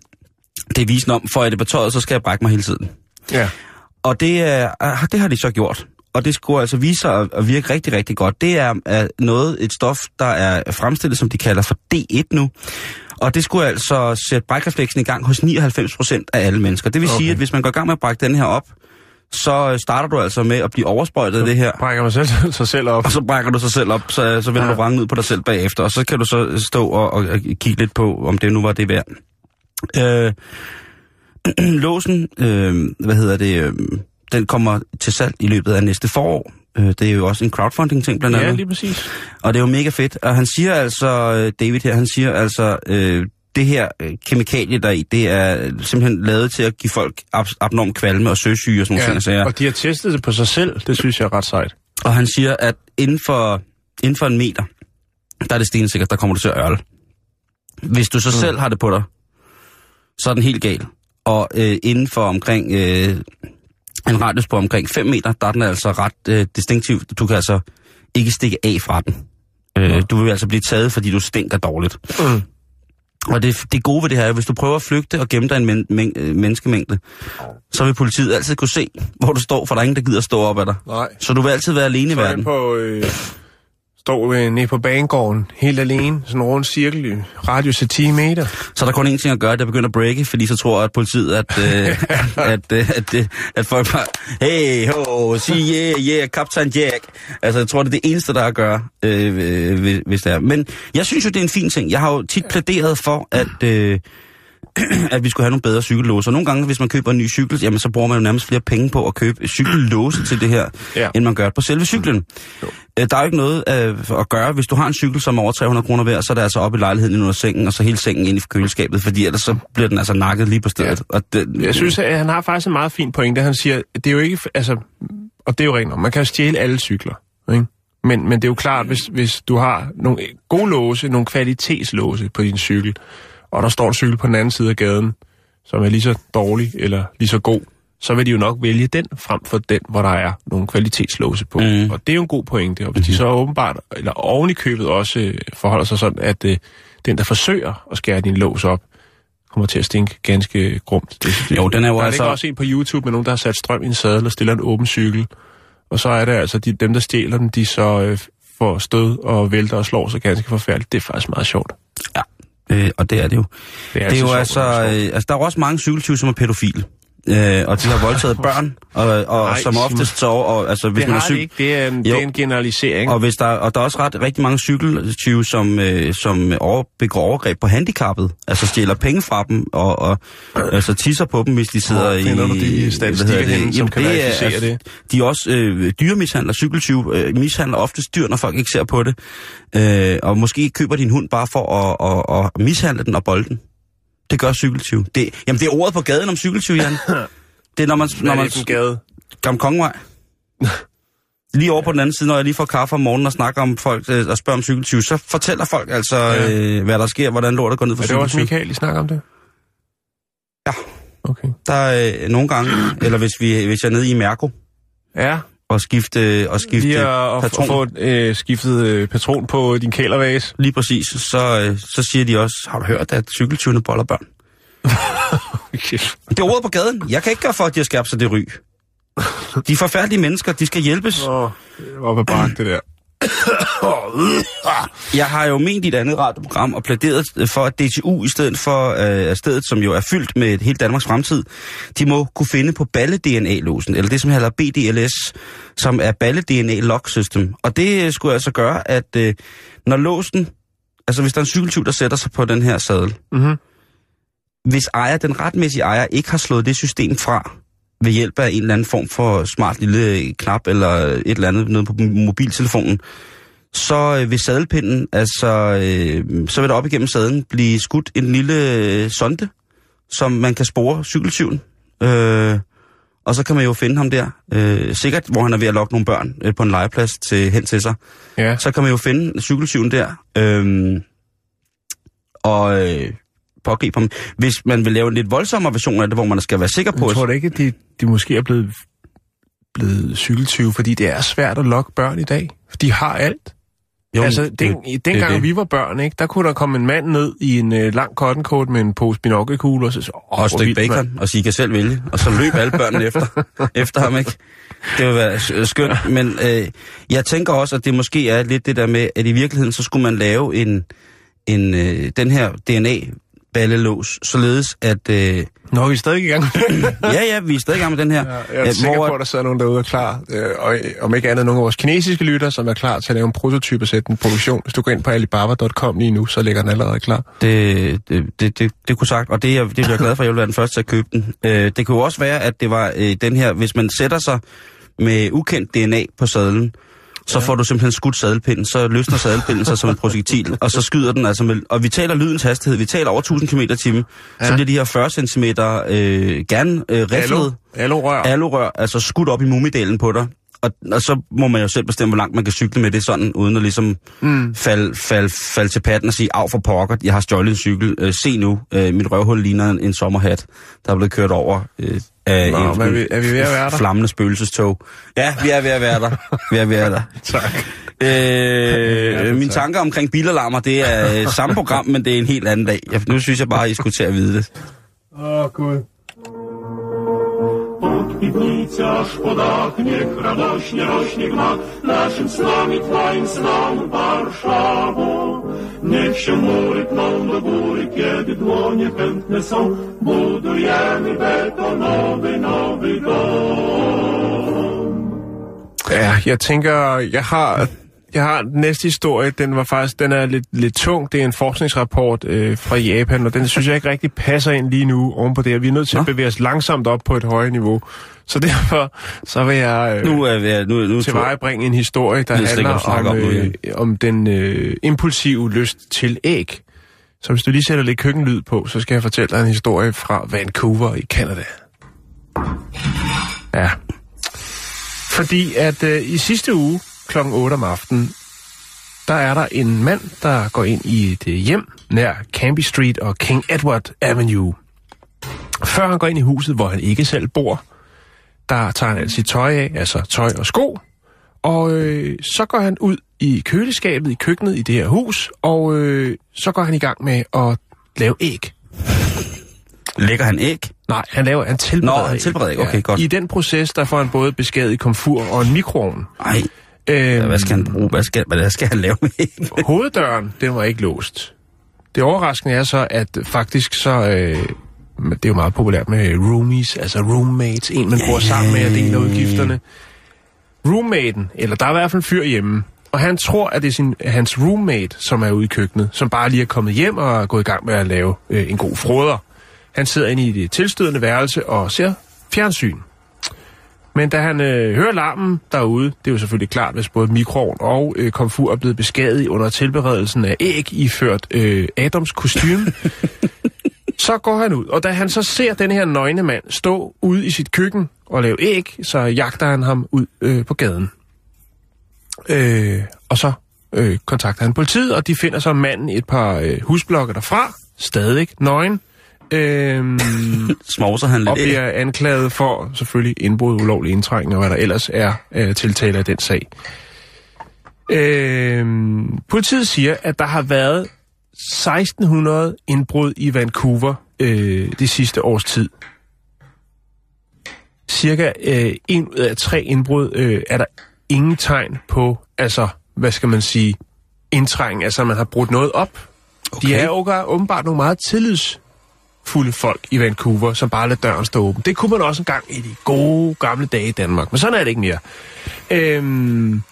det visen om, for at det på tøjet, så skal jeg brække mig hele tiden. Ja. Og det, er, ah, det har de så gjort. Og det skulle altså vise sig at, virke rigtig, rigtig godt. Det er, er noget, et stof, der er fremstillet, som de kalder for D1 nu. Og det skulle altså sætte brækrefleksen i gang hos 99 procent af alle mennesker. Det vil okay. Sige, at hvis man går i gang med at brække den her op, så starter du altså med at blive oversprøjtet af det her. Brækker man selv, sig selv op. Og så brækker du sig selv op, så, så vender Ja. du vrangen ud på dig selv bagefter. Og så kan du så stå og, og, og kigge lidt på, om det nu var det værd. Øh, låsen, øh, hvad hedder det, øh, den kommer til salg i løbet af næste forår. Øh, det er jo også en crowdfunding-ting blandt andet. Ja, lige præcis. Og det er jo mega fedt. Og han siger altså, øh, David her, han siger altså, øh, det her øh, kemikalie der i, det er simpelthen lavet til at give folk ab- abnorm kvalme og søsyge og sådan nogle ting. og sager. og de har testet det på sig selv. Det synes jeg er ret sejt. Og han siger, at inden for, inden for en meter, der er det stensikkert, der kommer du til at ørle. Hvis du så mm. selv har det på dig, så er den helt gal. Og øh, inden for omkring øh, en radius på omkring 5 meter, der er den altså ret øh, distinktiv. Du kan altså ikke stikke af fra den. Øh, du vil altså blive taget, fordi du stinker dårligt. Mm. Og det, det gode ved det her er, hvis du prøver at flygte og gemme dig i en men, men, øh, menneskemængde, så vil politiet altid kunne se, hvor du står, for der er ingen, der gider stå op af dig. Nej. Så du vil altid være alene i Så ind verden. på, øh, Står øh, nede på banegården, helt alene, sådan en rund cirkel, radius af 10 meter. Så er der kun én ting at gøre, det er at breake, fordi så tror at politiet, at, øh, at, øh, at, øh, at folk bare, hey, ho, sig yeah, yeah, Captain Jack. Altså, jeg tror, det er det eneste, der er at gøre, øh, øh, hvis- hvis det er. Men jeg synes jo, det er en fin ting. Jeg har jo tit plæderet for, at... Øh, at vi skulle have nogle bedre cykellåse. Og nogle gange, hvis man køber en ny cykel, jamen, så bruger man jo nærmest flere penge på at købe cykellåse til det her, Ja. end man gør på selve cyklen. Øh, Der er jo ikke noget øh, at gøre. Hvis du har en cykel, som er over 300 kroner værd, så er det altså op i lejligheden under sengen, og så hele sengen ind i køleskabet, fordi ellers så bliver den altså nakket lige på stedet. Ja. Og det, Jeg synes, at han har faktisk en meget fin pointe. Han siger, det er jo ikke, altså, og det er jo rent nok, man kan jo stjæle alle cykler, ikke? Men, men det er jo klart, hvis, hvis du har nogle gode låse, nogle kvalitetslåse på din cykel, og der står en cykel på den anden side af gaden, som er lige så dårlig eller lige så god, så vil de jo nok vælge den frem for den, hvor der er nogle kvalitetslåse på. Mm. Og det er jo en god pointe. Og hvis de så åbenbart, eller oven i købet også øh, forholder sig sådan, at øh, den, der forsøger at skære din lås op, kommer til at stinke ganske grumt. Det, det, Jo, den er jo der altså- ligger også en på YouTube med nogen, der har sat strøm i en sadel og stiller en åben cykel. Og så er det altså, de, dem, der stjæler den, de så øh, får stød og vælter og slår sig ganske forfærdeligt. Det er faktisk meget sjovt. Øh, og det er det jo. Det er, Det er jo altså, sjovt. øh, altså, der er jo også mange cykeltyve, som er pædofile. Øh, og de har voldtaget børn, og, og Nej, som oftest så, og, altså, hvis Det man er cykel, ikke. Det er en, det er en generalisering. Og, hvis der, og der er også ret rigtig mange cykeltyve, som, øh, som over, begår overgreb på handicappet. Altså stjæler penge fra dem, og, og altså tisser på dem, hvis de sidder Hvor i... finder du de statistikker det? henne, som Jamen, kan det er, verificere det? De er også øh, dyremishandler, cykeltyve, øh, mishandler oftest dyr, når folk ikke ser på det. Øh, og måske køber din hund bare for at, at, at mishandle den og bolde den. Det gør cykeltyve. Det, jamen, det er ordet på gaden om cykeltyve, Jan. Det er, når man... Når man en gade? Gamle Kongevej. Lige over på den anden side, når jeg lige får kaffe om morgenen og snakker om folk øh, og spørger om cykeltyve, så fortæller folk altså, Ja. øh, hvad der sker, hvordan lortet går ned for Er det også. Michael, I snakker om det? Ja. Okay. Der er øh, nogle gange, eller hvis, vi, hvis jeg er nede i Mærko Ja, og skifte, og skifte lige at, at patron, få øh, skiftet øh, patron på din kælervase. lige præcis, så, øh, så siger de også, har du hørt, at cykeltyvene boller børn? Okay. Det er ordet på gaden. Jeg kan ikke gøre for, at de har skærpt sig det ry. De forfærdelige mennesker, de skal hjælpes. Åh, var op ad bakke, det der. Jeg har jo ment i et andet radioprogram og plæderet for, at DTU i stedet for øh, stedet, som jo er fyldt med hele Danmarks fremtid, de må kunne finde på balle-DNA-låsen, eller det, som hedder BDLS, som er balle-DNA Lock System. Og det øh, skulle altså gøre, at øh, når låsen, altså hvis der er en cykeltyv, der sætter sig på den her sadel, Mhm. hvis ejer, den retmæssige ejer ikke har slået det system fra, ved hjælp af en eller anden form for smart lille knap eller et eller andet noget på mobiltelefonen, så øh, vil sadelpinden, altså, øh, så vil der op igennem sadlen blive skudt en lille øh, sonde, som man kan spore cykeltyven. Øh, og så kan man jo finde ham der, øh, sikkert hvor han er ved at lokke nogle børn øh, på en legeplads til, hen til sig. Ja. Så kan man jo finde cykeltyven der, øh, og øh, pågribe ham. Hvis man vil lave en lidt voldsommere version af det, hvor man skal være sikker på... Jeg tror da ikke, at de, de måske er blevet, blevet cykeltyve, fordi det er svært at lokke børn i dag. De har alt. Jo, altså, det- den, det dengang det. vi var børn, ikke, der kunne der komme en mand ned i en øh, lang cotton coat med en pose binokkelkugler, og så, åh, og et stykke bacon, og så I kan selv vælge. Og så løb alle børnene efter, efter ham, ikke? Det vil være s- skønt. Men øh, jeg tænker også, at det måske er lidt det der med, at i virkeligheden, så skulle man lave en, en øh, den her DNA-ballelås, således at... Øh, Nå, vi er stadig i gang. ja, ja, vi er stadig i gang med den her. Ja, jeg er øh, sikker hvor- på, at der sidder nogen derude og klar, øh, og om ikke andet nogle af vores kinesiske lytter, som er klar til at lave en prototype og sætte en produktion. Hvis du går ind på alibaba.com lige nu, så ligger den allerede klar. Det, det, det, det, det kunne sagt, og det, er- det bliver jeg glad for, at jeg vil være den første til at købe den. Øh, det kunne også være, at det var øh, den her, hvis man sætter sig med ukendt DNA på sadlen, så får du simpelthen skudt sadelpinden, så løsner sadelpinden sig som et projektil, og så skyder den altså med, og vi taler lydens hastighed, vi taler over 1000 km i timen, ja. så Ja. bliver de her 40 cm øh, gerne øh, riflet, Alurør. alurør, altså skudt op i mumidelen på dig, og, og så må man jo selv bestemme, hvor langt man kan cykle med det sådan, uden at ligesom mm. falde fald, fald til patten og sige, af for pokker, jeg har stjålet en cykel, øh, se nu, øh, mit røvhul ligner en, en sommerhat, der er blevet kørt over øh, af Nå, en, men er vi- er vi ved at være der? flammende spøgelsestog. Ja, vi er ved at være der. Vi er ved at være der. Tak. Øh, mine tanker omkring bilalarmer, det er øh, samme program, men det er en helt anden dag. Jeg, nu synes jeg bare, I skulle til at vide det. Åh, oh, Gud. Od piwnicy aż po dach niech radośnie rośnie gmach naszym snom i Twoim snom Warszawo. Niech się mury pną do góry, kiedy dłonie chętne są. Budujemy betonowy nowy dom. Ja, jeg tænker, jeg har, jeg har den næste historie, den var faktisk, den er lidt, lidt tung. Det er en forskningsrapport øh, fra Japan, og den synes jeg ikke rigtig passer ind lige nu oven på det her. Vi er nødt til at Nå. bevæge os langsomt op på et højere niveau. Så derfor, så vil jeg øh, Nu er vi, nu, nu til veje bringe en historie, der handler om, om øh, om den øh, impulsive lyst til æg. Så hvis du lige sætter lidt køkkenlyd på, så skal jeg fortælle dig en historie fra Vancouver i Canada. Ja. Fordi at øh, i sidste uge kl. 8 om aftenen, der er der en mand, der går ind i et øh, hjem nær Cambie Street og King Edward Avenue. Før han går ind i huset, hvor han ikke selv bor, der tager han alt sit tøj af, altså tøj og sko, og øh, så går han ud i køleskabet i køkkenet i det her hus, og øh, så går han i gang med at lave æg. Lægger han æg? Nej, han laver han tilbereder Nå, han tilbereder æg. Okay, godt. I den proces, der får han både beskadiget komfur og en mikroovn. Nej, Øhm, hvad skal han bruge? Hvad skal, hvad skal han lave med? Hoveddøren, den var ikke låst. Det overraskende er så, at faktisk så... Øh, det er jo meget populært med roomies, altså roommates, en man bor sammen med og deler udgifterne. Roommaten, eller der er i hvert fald en fyr hjemme, og han tror, at det er sin, hans roommate, som er ude i køkkenet, som bare lige er kommet hjem og er gået i gang med at lave øh, en god froder. Han sidder inde i det tilstødende værelse og ser fjernsyn. Men da han øh, hører larmen derude, det er jo selvfølgelig klart, hvis både mikroovn og øh, komfur er blevet beskadiget under tilberedelsen af æg iført øh, Adams kostume, så går han ud. Og da han så ser den her nøgne mand stå ude i sit køkken og lave æg, så jagter han ham ud øh, på gaden. Øh, og så øh, kontakter han politiet, og de finder så manden et par øh, husblokke derfra, stadig nøgen. Øh, Smovser han og lidt æg? bliver anklaget for selvfølgelig indbrud, ulovlig indtrængning og hvad der ellers er øh, tiltale af den sag. Øh, politiet siger, at der har været 1600 indbrud i Vancouver øh, det sidste års tid. Cirka øh, en ud af tre indbrud øh, er der ingen tegn på, altså, hvad skal man sige, indtrængning, altså man har brudt noget op. Okay. De er åbenbart nogle meget fulde folk i Vancouver, som bare lader døren stå åben. Det kunne man også engang i de gode gamle dage i Danmark, men sådan er det ikke mere. Øhm,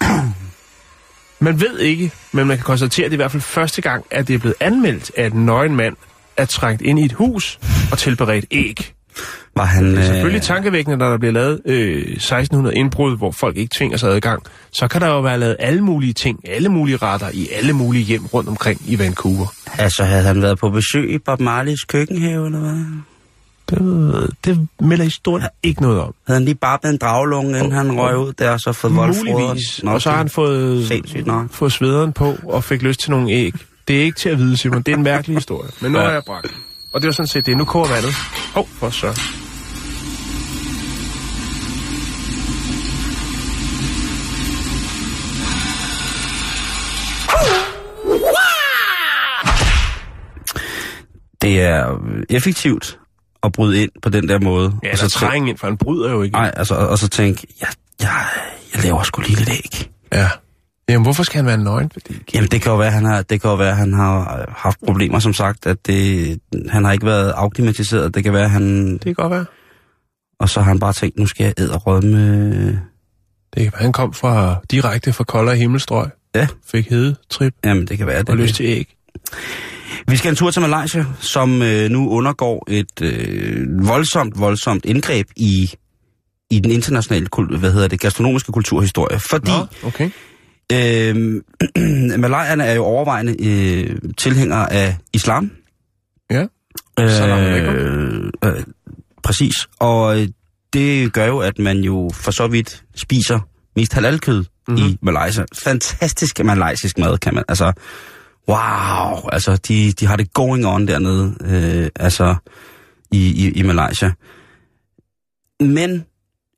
man ved ikke, men man kan konstatere, at det er i hvert fald første gang, at det er blevet anmeldt, at en nøgen mand er trængt ind i et hus og tilberedt æg. Var han... Det er selvfølgelig Øh, tankevækkende, når der bliver lavet øh, 1600 indbrud, hvor folk ikke tvinger sig adgang. Så kan der jo være lavet alle mulige ting, alle mulige retter i alle mulige hjem rundt omkring i Vancouver. altså, havde han været på besøg i Bob Marleys køkkenhave, eller hvad? Det, det melder historien ikke noget om. Havde han lige bare en draglunge, inden han røg ud der, og så fået voldfroderen? Og så har han fået, fået svederen på og fik lyst til nogle æg. Det er ikke til at vide, Simon. Det er en mærkelig historie. Men nu Ja. har jeg bragt. Og det var sådan set det. Nu koger vandet. Hov, oh, for så. Det er øh, effektivt at bryde ind på den der måde. Ja, og så trænge ind, for han bryder jo ikke. Nej, altså, og, og så tænk, jeg, jeg, jeg laver sgu lige lidt æg. Ja. Jamen, hvorfor skal han være nøgen? Fordi... Jamen, det kan jo være, han har, det kan jo være, han har øh, haft problemer, som sagt, at det, han har ikke været afklimatiseret. Det kan være, han... Det kan godt være. Og så har han bare tænkt, nu skal jeg æderrømme... Det kan være, han kom fra, direkte fra koldere himmelstrøg. Ja. Fik hedetrip Jamen, det kan være, det og er lyst det. til æg. Vi skal en tur til Malaysia, som øh, nu undergår et øh, voldsomt, voldsomt indgreb i, i den internationale hvad hedder det, gastronomiske kulturhistorie. Fordi Nå, okay. øh, malayerne er jo overvejende øh, tilhængere af islam. Ja. Øh, øh, præcis. Og øh, det gør jo, at man jo for så vidt spiser mest halalkød mm-hmm. i Malaysia. Fantastisk malaysisk mad, kan man. Altså, wow. Altså, de, de har det going on dernede, øh, altså, i, i, i Malaysia. Men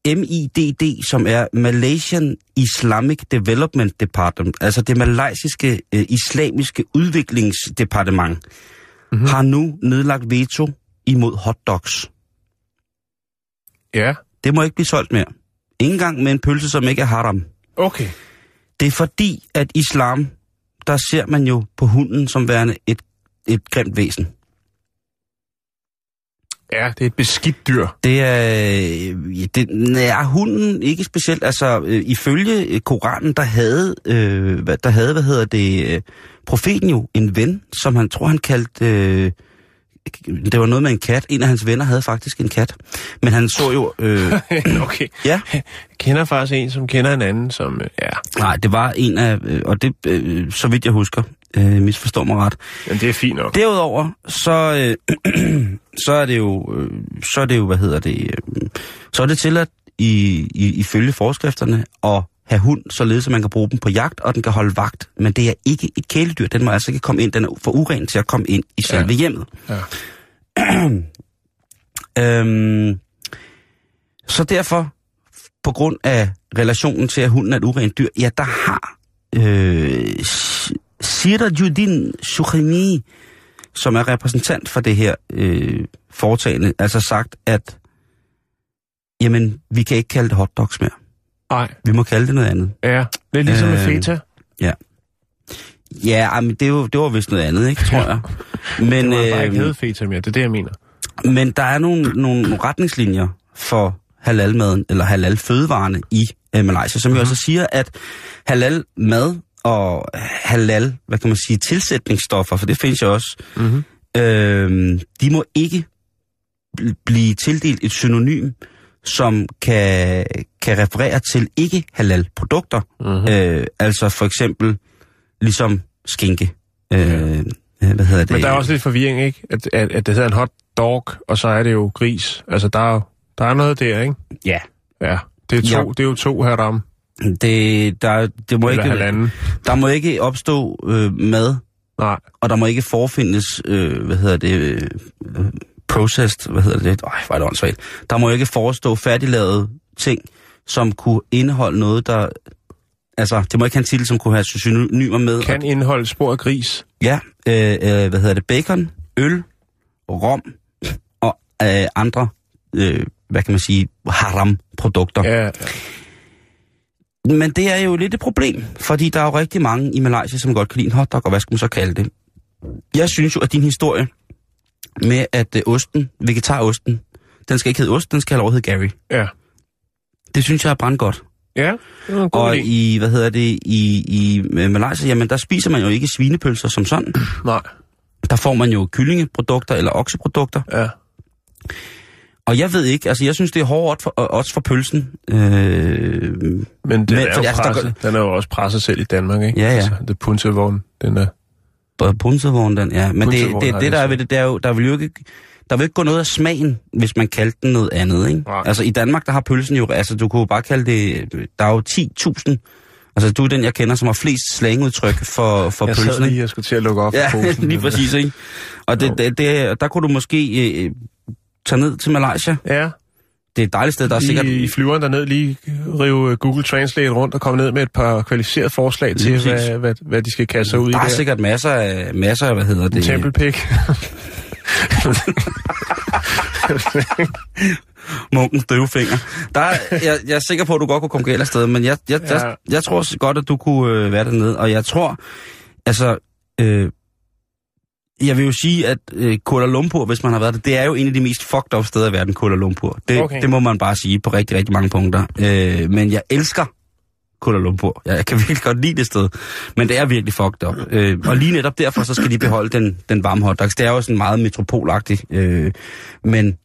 MIDD, som er Malaysian Islamic Development Department, altså det malaysiske øh, islamiske udviklingsdepartement, Mhm. mm-hmm. har nu nedlagt veto imod hotdogs. Ja. det må ikke blive solgt mere. Ingen gang med en pølse, som ikke er haram. Okay. Det er fordi, at islam, der ser man jo på hunden som værende et, et grimt væsen. Ja, det er et beskidt dyr. Det er, øh, det, er hunden ikke specielt, altså øh, ifølge øh, Koranen, der havde, øh, der havde, hvad hedder det, øh, profeten jo en ven, som han tror, han kaldte, øh, det var noget med en kat. En af hans venner havde faktisk en kat. Men han så jo... Øh, okay. ja, Jeg kender faktisk en, som kender en anden, som... øh, Ja, nej, det var en af, øh, og det, øh, så vidt jeg husker, øh, misforstår mig ret. men det er fint nok. Derudover, så, øh, så er det jo, øh, så er det jo, hvad hedder det, øh, så er det tilladt i, i, ifølge forskrifterne at have hund, således at man kan bruge dem på jagt, og den kan holde vagt. Men det er ikke et kæledyr. Den må altså ikke komme ind. Den er for uren til at komme ind i selve Ja. hjemmet. Ja. Øhm, så derfor, på grund af relationen til, at hunden er et urent dyr, ja, der har øh, Sirajuddin Shukhani, som er repræsentant for det her øh, foretagende, altså sagt, at jamen, vi kan ikke kalde det hotdogs mere. Nej, Vi må kalde det noget andet. ja. Det er ligesom med Øh, feta. Ja, men det, jo, det var vist noget andet, ikke, tror jeg. Men, Det var bare ikke øh, hedde feta mere, det er det, jeg mener. Men der er nogle, nogle retningslinjer for halalmaden, eller halal-fødevarene i øh, Malaysia, som jo altså siger, at halal-mad og halal, hvad kan man sige, tilsætningsstoffer, for det findes jo også, Mhm. øh, de må ikke bl- blive tildelt et synonym, som kan, kan referere til ikke-halal-produkter. Mhm. Øh, altså for eksempel ligesom skinke. Øh, øh, hvad hedder det? Men der er også lidt forvirring, ikke? At, at, at det hedder en hot dog, og så er det jo gris. Altså, der er, der er noget der, ikke? Ja, Ja. Det er, to, Ja. det er jo to haram. Det, der, det må Eller ikke, halvanden. der må ikke opstå øh, mad, Nej. og der må ikke forfindes, øh, hvad hedder det, øh, processed, hvad hedder det, øj, hvor er det åndssvagt. Der må ikke forestå færdiglavede ting, som kunne indeholde noget, der, altså, det må ikke have en titel, som kunne have synonymer med. Kan indeholde spor af gris. Ja, øh, øh, hvad hedder det, bacon, øl, rom og øh, andre, øh, hvad kan man sige, haram-produkter. Ja, ja. Men det er jo lidt et problem, fordi der er jo rigtig mange i Malaysia, som godt kan lide en hotdog, og hvad skal man så kalde det? Jeg synes jo, at din historie med, at øh, osten, vegetarosten, den skal ikke hedde ost, den skal have lov at hedde Gary. ja. Det synes jeg er brandgodt. Ja, det var en god Og idé. i, hvad hedder det, i, i øh, Malaysia, jamen der spiser man jo ikke svinepølser som sådan. Nej, Der får man jo kyllingeprodukter eller okseprodukter. ja. Og jeg ved ikke, altså jeg synes, det er hårdt for, også for pølsen. Øh, Men den, Men, Men, er, fordi jo altså, der presset. den er jo også presset selv i Danmark, ikke? Ja, ja. Altså, det punsevogn, den er... Punsevogn, den, ja. Men det, det, det, der er ved det, det er jo, der vil jo ikke, der vil ikke gå noget af smagen, hvis man kaldte den noget andet, ikke? Nej. Altså i Danmark, der har pølsen jo, altså du kunne jo bare kalde det, der er jo 10.000, altså du er den, jeg kender, som har flest slangudtryk for, for Jeg pølsen, sad lige og skulle til at lukke op Ja, for posen. lige præcis, ikke? Og det, det, det, der kunne du måske øh, tage ned til Malaysia. Ja, Det er et dejligt sted, der er sikkert... i, i flyveren derned lige rive øh, Google Translate rundt og komme ned med et par kvalificerede forslag til, hvad, hvad, hvad de skal kaste sig ud Der i er der. sikkert masser af, masser af, hvad hedder det? tempelpik. munkens døvefinger. Der er, jeg, jeg er sikker på, at du godt kunne komme galt afsted, men jeg, jeg, ja. Jeg, jeg tror godt, at du kunne øh, være dernede. Og jeg tror, altså, øh, jeg vil jo sige, at øh, Kuala Lumpur, hvis man har været der, det er jo en af de mest fucked up steder i verden, Kuala Lumpur. Det, okay. Det må man bare sige på rigtig, rigtig mange punkter. Øh, men jeg elsker Kuala Lumpur. Jeg, jeg kan virkelig godt lide det sted, men det er virkelig fucked up. Øh, og lige netop derfor, så skal de beholde den, den varme hotdogs. Det er jo sådan meget metropolagtigt, øh, men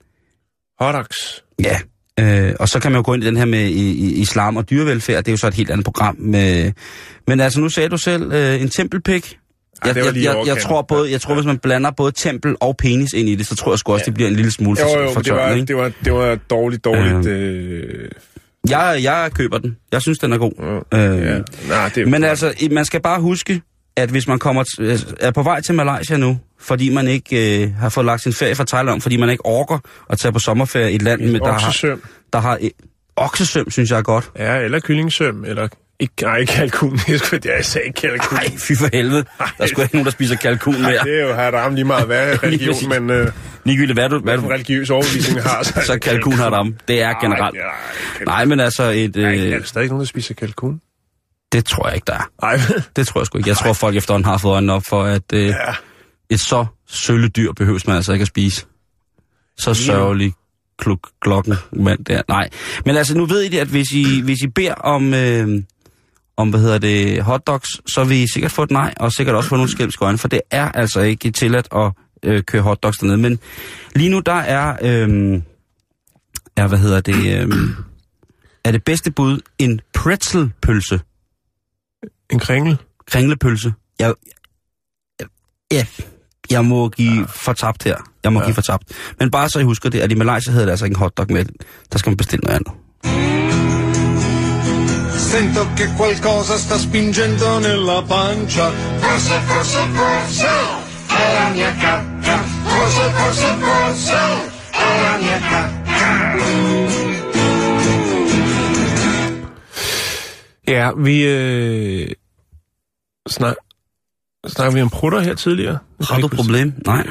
Hotdogs. Ja, øh, og så kan man jo gå ind i den her med i, i, islam og dyrevelfærd. Det er jo så et helt andet program. Med, men altså, nu sagde du selv øh, en tempelpik. Ej, Jeg, var jeg, jeg, jeg tror både, jeg tror, hvis man blander både tempel og penis ind i det, så tror jeg sgu også, det bliver en lille smule for, jo, men det var, det, var, det var dårligt, dårligt... Øh, Jeg, jeg køber den. Jeg synes, den er god. ja. Øh, ja. Nej, det, Men altså, man skal bare huske, at hvis man kommer øh, er på vej til Malaysia nu, fordi man ikke øh, har fået lagt sin ferie fra Thailand, fordi man ikke orker at tage på sommerferie i et land, med, der har, der har oksesøm, synes jeg er godt. Ja, eller kyllingsøm, eller... Ikke, nej, kalkun. Jeg, skulle, jeg sagde ikke kalkun. Nej, fy for helvede. Der er sgu ikke nogen, der spiser kalkun mere. Det er jo haram lige meget præcis. religion, men... Øh, ligegyldigt hvad du, hvad Hvad du religiøs overbevisning har, så, så kalkun har ram. Det er generelt. Nej, nej, Nej, men altså et... nej, er Øh, der stadig nogen, der spiser kalkun? det tror jeg ikke, der er. Nej, Det tror jeg sgu ikke. Jeg tror, folk efterhånden har fået øjnene op for, at øh, ja. et så sølle dyr behøves man altså ikke at spise. Så sørgelig kluk klokken mand der. Nej. Men altså, nu ved I det, at hvis I, hvis I beder om, øh, om, hvad hedder det, hotdogs, så vil I sikkert få et nej, og sikkert også få nogle skælmske øjne, for det er altså ikke tilladt at øh, køre hotdogs dernede. Men lige nu, der er, øh, er hvad hedder det, øh, er det bedste bud en pretzelpølse. En kringel? kringlepølse. Jeg, ja, jeg må give fortabt her. Jeg må ja. give fortabt. Men bare så I husker det, at i Malaysia hedder det altså ikke en hotdog med. Der skal man bestille noget andet. Sento che qualcosa sta spingendo nella pancia. Forse, forse, forse è la mia cacca. Forse, forse, forse è la mia cacca. Ja, vi øh, snak, snakker vi om prutter her tidligere. Har du et problem? Nej.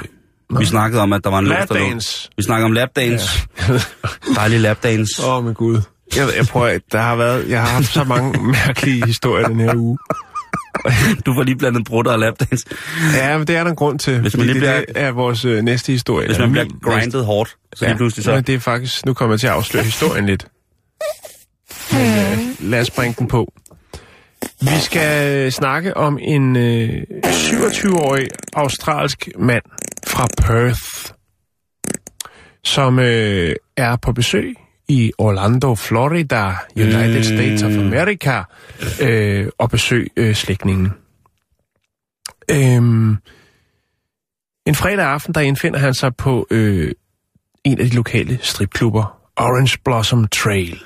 Vi snakkede om, at der var en. Lapdance. Vi snakker om lapdance. Ja. Dejlig lapdance. Åh, oh, min Gud. Jeg, jeg prøver, at der har været, jeg har haft så mange mærkelige historier den her uge. Du får lige blandet brutter og lapdance. Ja, men det er der en grund til. Hvis man lige det bliver- er vores øh, næste historie. Hvis man bliver grindet hårdt, så lige pludselig så... Men det er faktisk, nu kommer jeg til at afsløre historien lidt. Men, øh, lad os bringe den på. Vi skal snakke om en øh, 27-årig australsk mand fra Perth, som øh, er på besøg i Orlando, Florida, United Mm. States of America, øh, og besøg øh, slægtningen. Øhm, en fredag aften, der indfinder han sig på øh, en af de lokale stripklubber, Orange Blossom Trail.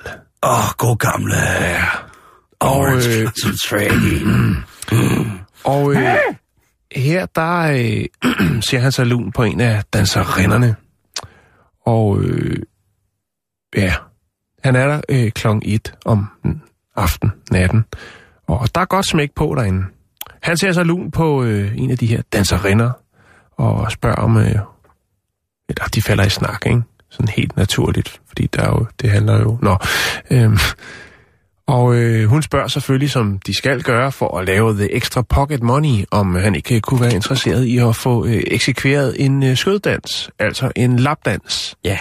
Åh, oh, god gamle. Ja. Og, Og, Orange øh, Blossom Train. Og øh, her, der øh, ser han sig lun på en af danserinderne. Og øh, ja, han er der øh, kl. 1 om aften, natten. Og der er godt smæk på derinde. Han ser sig lun på øh, en af de her danserinder, og spørger om, øh, eller de falder i snak, ikke? Sådan helt naturligt, fordi der er jo, det handler jo... Nå, øh, og øh, hun spørger selvfølgelig, som de skal gøre for at lave the extra pocket money, om han ikke øh, kunne være interesseret i at få øh, eksekveret en øh, skøddans, altså en lapdans. Ja.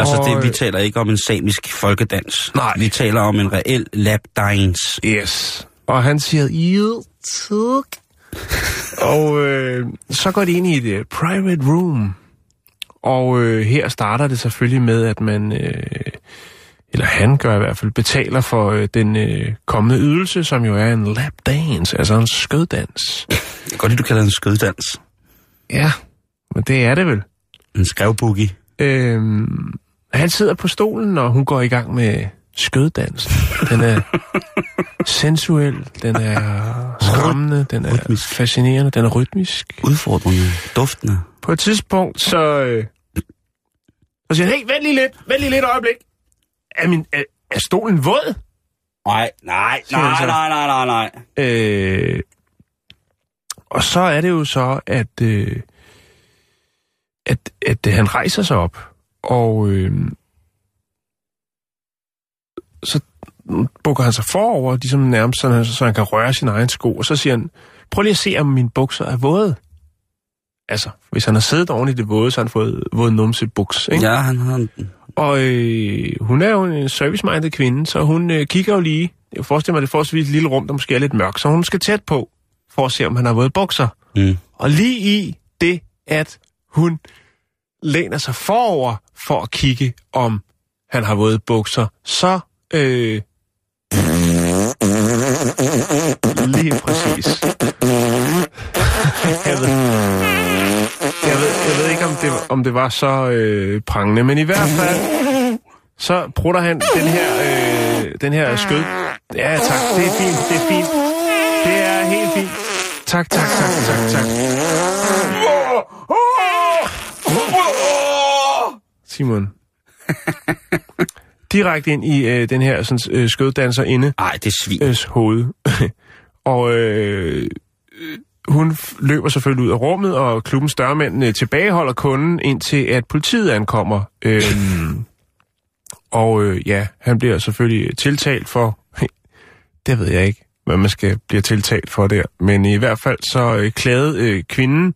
Altså, det, vi øh, taler ikke om en samisk folkedans. Nej. Vi taler om en reel lapdance. Yes. Og han siger, jo, tak. og øh, så går de ind i et øh, private room. Og øh, her starter det selvfølgelig med, at man, øh, eller han gør i hvert fald, betaler for øh, den øh, kommende ydelse, som jo er en lap dance, altså en skøddans. Jeg godt lide, du kalder det en skøddans. Ja, men det er det vel. En skrevboogie. Øhm, han sidder på stolen, og hun går i gang med skøddans. Den er sensuel, den er skræmmende, den er Rytmisk. fascinerende, den er rytmisk. Udfordrende. Duftende. På et tidspunkt, så... Øh, så siger han, hey, vent lige lidt, vent lige lidt øjeblik. Er, min, er, er stolen våd? Nej, nej, nej, nej, nej, nej, nej. Øh, og så er det jo så, at, øh, at, at øh, han rejser sig op, og øh, så bukker han sig forover, ligesom nærmest sådan, så han kan røre sin egen sko, og så siger han, prøv lige at se, om mine bukser er våde. Altså, hvis han har siddet ordentligt i det våde, så har han fået våde numse buks, ikke? Ja, han har. Og øh, hun er jo en service-minded kvinde, så hun øh, kigger jo lige. Jeg forestiller mig, det er forholdsvis et lille rum, der måske er lidt mørkt, så hun skal tæt på, for at se, om han har våde bukser. Mm. Og lige i det, at hun læner sig forover for at kigge, om han har våde bukser, så... Øh, lige præcis. Jeg ved, jeg ved, jeg ved ikke, om det, om det var så øh, prangende, men i hvert fald, så prutter han den her, øh, den her skød. Ja, tak. Det er fint. Det er fint. Det er helt fint. Tak, tak, tak, tak, tak. Simon. Direkte ind i øh, den her sådan, øh, skøddanser inde Ej, det er svin. øh, hoved. og øh, øh, hun løber selvfølgelig ud af rummet, og klubbens dørmænd øh, tilbageholder kunden, indtil at politiet ankommer. Øhm, og øh, ja, han bliver selvfølgelig tiltalt for... det ved jeg ikke, hvad man skal blive tiltalt for der. Men i hvert fald så øh, klagede øh, kvinden,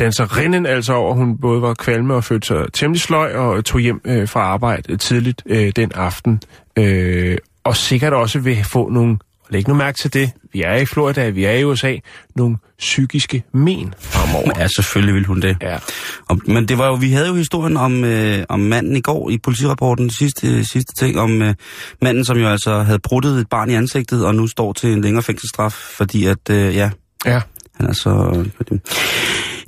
danserinden altså over, hun både var kvalme og følte sig temmelig sløj, og tog hjem øh, fra arbejde tidligt øh, den aften. Øh, og sikkert også vil få nogle, læg nu mærke til det, vi er i Florida, vi er i USA, nogle psykiske men fremover. Ja, selvfølgelig vil hun det. Ja. Og, men det var jo, vi havde jo historien om, øh, om manden i går i politirapporten, sidste, sidste ting, om øh, manden, som jo altså havde bruttet et barn i ansigtet, og nu står til en længere fængselsstraf, fordi at, øh, ja, Ja. han er så...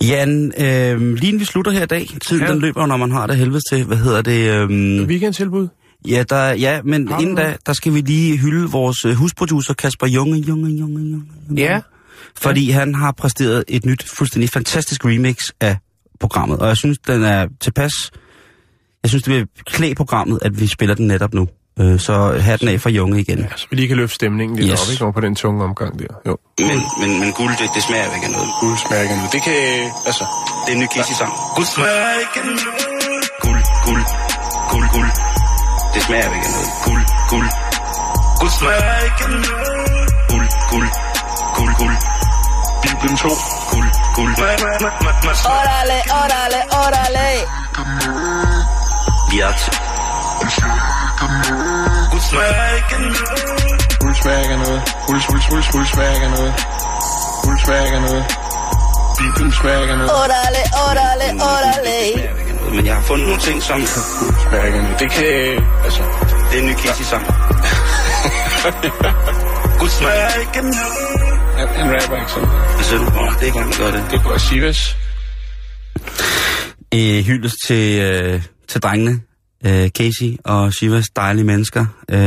Jan, øh, lige vi slutter her i dag, tiden Ja. den løber, når man har det helvedes til, hvad hedder det? Øh, Weekendtilbud? ja, der, ja, men Har inden da, der skal vi lige hylde vores øh, husproducer Kasper Junge, Junge, Junge, Junge. Junge. Ja. Fordi han har præsteret et nyt, fuldstændig fantastisk remix af programmet. Og jeg synes, den er tilpas... Jeg synes, det vil klæde programmet, at vi spiller den netop nu. Øh, så hatten af for Junge igen. Ja, så vi lige kan løfte stemningen lidt Yes. op, ikke? Over på den tunge omgang der. Jo. Men, men, men guld, det, det smager ikke af noget. Guld smager ikke af noget. Det kan, altså... Det er en ny Casey-sang. Guld smager ikke af noget. Guld, guld, guld, guld. Det smager ikke af noget. Guld, guld. Guld smager ikke af noget. Guld, guld, guld, guld. Bibelen 2. Guld, guld. Órale, órale, órale. Vi er til. Guld smager ikke noget. Guld smager ikke noget. Guld smager ikke af noget. Guld smager ikke noget. Bibelen smager ikke noget. Ikke af noget. Men jeg har fundet nogle ting, som... Guld smager ikke noget. Det kan, altså... Det er en ny smager ikke af noget. Han, han rapper ikke sådan. Hvad siger du? Det er ikke engang, gør det. Det går Sivas. øh, hyldes til, øh, til drengene, øh, Casey og Shivas dejlige mennesker. Øh,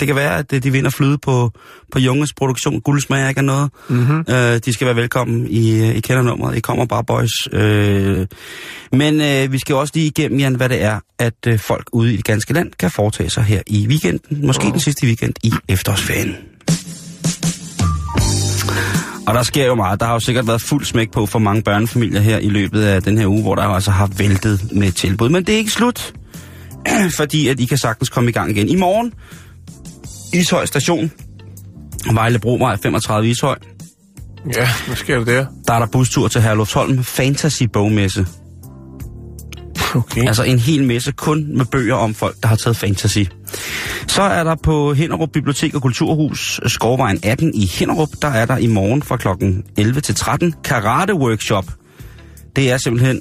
det kan være, at øh, de vinder flyde på, på Junges produktion. Guldsmager ikke af noget. Mm-hmm. Øh, de skal være velkommen i, øh, i kendernummeret. I kommer bare, boys. Øh, men øh, vi skal jo også lige igennem, Jan, hvad det er, at øh, folk ude i det ganske land kan foretage sig her i weekenden. Måske den sidste weekend i efterårsferien. Og der sker jo meget. Der har jo sikkert været fuld smæk på for mange børnefamilier her i løbet af den her uge, hvor der jo altså har væltet med tilbud. Men det er ikke slut, fordi at I kan sagtens komme i gang igen. I morgen, Ishøj station, Vejle Bromej 35 Ishøj, Ja, hvad sker der der? der er der bustur til Herlufsholm Fantasy Bogmesse. Okay. Altså en hel messe kun med bøger om folk, der har taget fantasy. Så er der på Hinderup Bibliotek og Kulturhus, Skovvejen 18 i Hinderup, der er der i morgen fra klokken 11 til 13 karate workshop. Det er simpelthen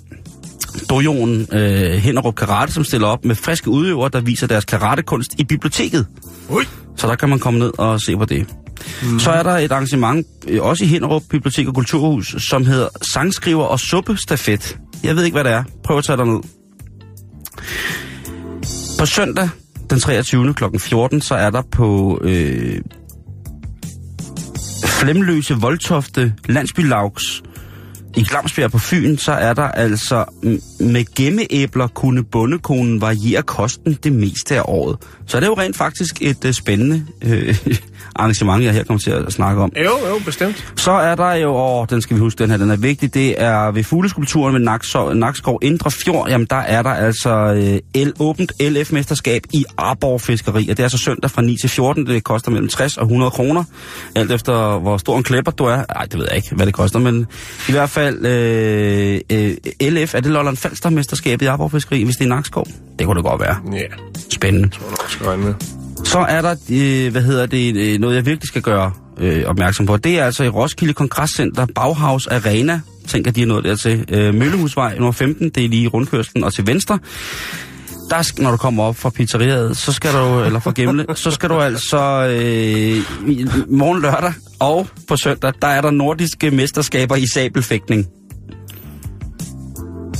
dojonen øh, Hinderup Karate, som stiller op med friske udøvere, der viser deres karatekunst i biblioteket. Ui. Så der kan man komme ned og se på det. Mm. Så er der et arrangement, øh, også i Hinderup Bibliotek og Kulturhus, som hedder Sangskriver og Suppestafet. Jeg ved ikke, hvad det er. Prøv at tage dig ned. På søndag den 23. kl. 14, så er der på øh, Flemløse Voldtofte Landsbylaugs i Glamsbjerg på Fyn, så er der altså med gemmeæbler kunne bondekonen variere kosten det meste af året. Så det er jo rent faktisk et øh, spændende øh, arrangement, jeg her kommer til at snakke om. Jo, jo, bestemt. Så er der jo, åh, den skal vi huske, den her, den er vigtig, det er ved fugleskulpturen ved Nakskov, Nakskov Indre Fjord, jamen der er der altså øh, el, åbent LF-mesterskab i Arborg Fiskeri, og det er altså søndag fra 9 til 14, det koster mellem 60 og 100 kroner, alt efter hvor stor en klæpper du er. Nej, det ved jeg ikke, hvad det koster, men i hvert fald øh, øh, LF, er det Lolland Falster mesterskabet i Arborg Fiskeri, hvis det er Nakskov? Det kunne det godt være. Ja, Spændende. tror nok, skal med. Så er der, øh, hvad hedder det, øh, noget jeg virkelig skal gøre øh, opmærksom på. Det er altså i Roskilde Kongresscenter, Bauhaus Arena, tænker de er noget der til. Øh, Møllehusvej nummer 15, det er lige rundkørslen og til venstre. Der, skal, når du kommer op fra pizzeriet, så skal du, eller fra Gemle, så skal du altså øh, morgen lørdag og på søndag, der er der nordiske mesterskaber i sabelfægtning.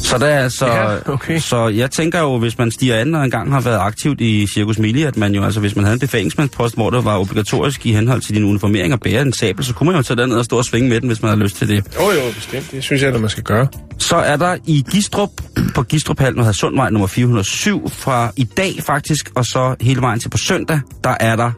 Så det er altså, Ja, okay. så jeg tænker jo, hvis man stiger an og engang har været aktivt i Circus Mili, at man jo, altså hvis man havde en befalingsmandspost, hvor det var obligatorisk i henhold til din uniformering at bære en sabel, så kunne man jo tage den ned og stå og svinge med den, hvis man havde lyst til det. Jo, jo, bestemt. Det synes jeg, at man skal gøre. Så er der i Gistrup, på Gistrup Hallen og Sundvej nummer 407, fra i dag faktisk, og så hele vejen til på søndag, der er der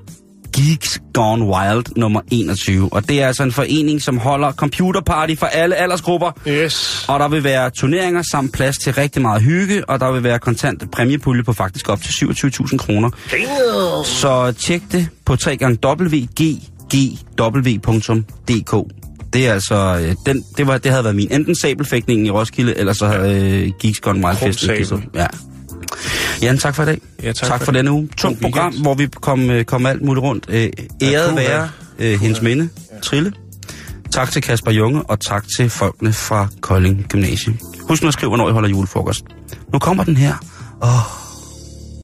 Geeks Gone Wild nummer 21. Og det er altså en forening, som holder computerparty for alle aldersgrupper. Yes. Og der vil være turneringer samt plads til rigtig meget hygge, og der vil være kontant præmiepulje på faktisk op til 27.000 kroner. Så tjek det på 3 www.ggw.dk. Det er altså, øh, den, det, var, det havde været min enten sabelfægtningen i Roskilde, eller så havde øh, Geeks Gone Wild Fest. Ja. Jan, tak for i dag. Ja, tak tak for for denne uge. Tungt program, hvor vi kom, øh, kom alt muligt rundt. Øh, æret puha. være øh, hendes minde, Trille. Tak til Kasper Junge, og tak til folkene fra Kolding Gymnasium. Husk nu at skrive, hvornår I holder julefrokost. Nu kommer den her. Åh.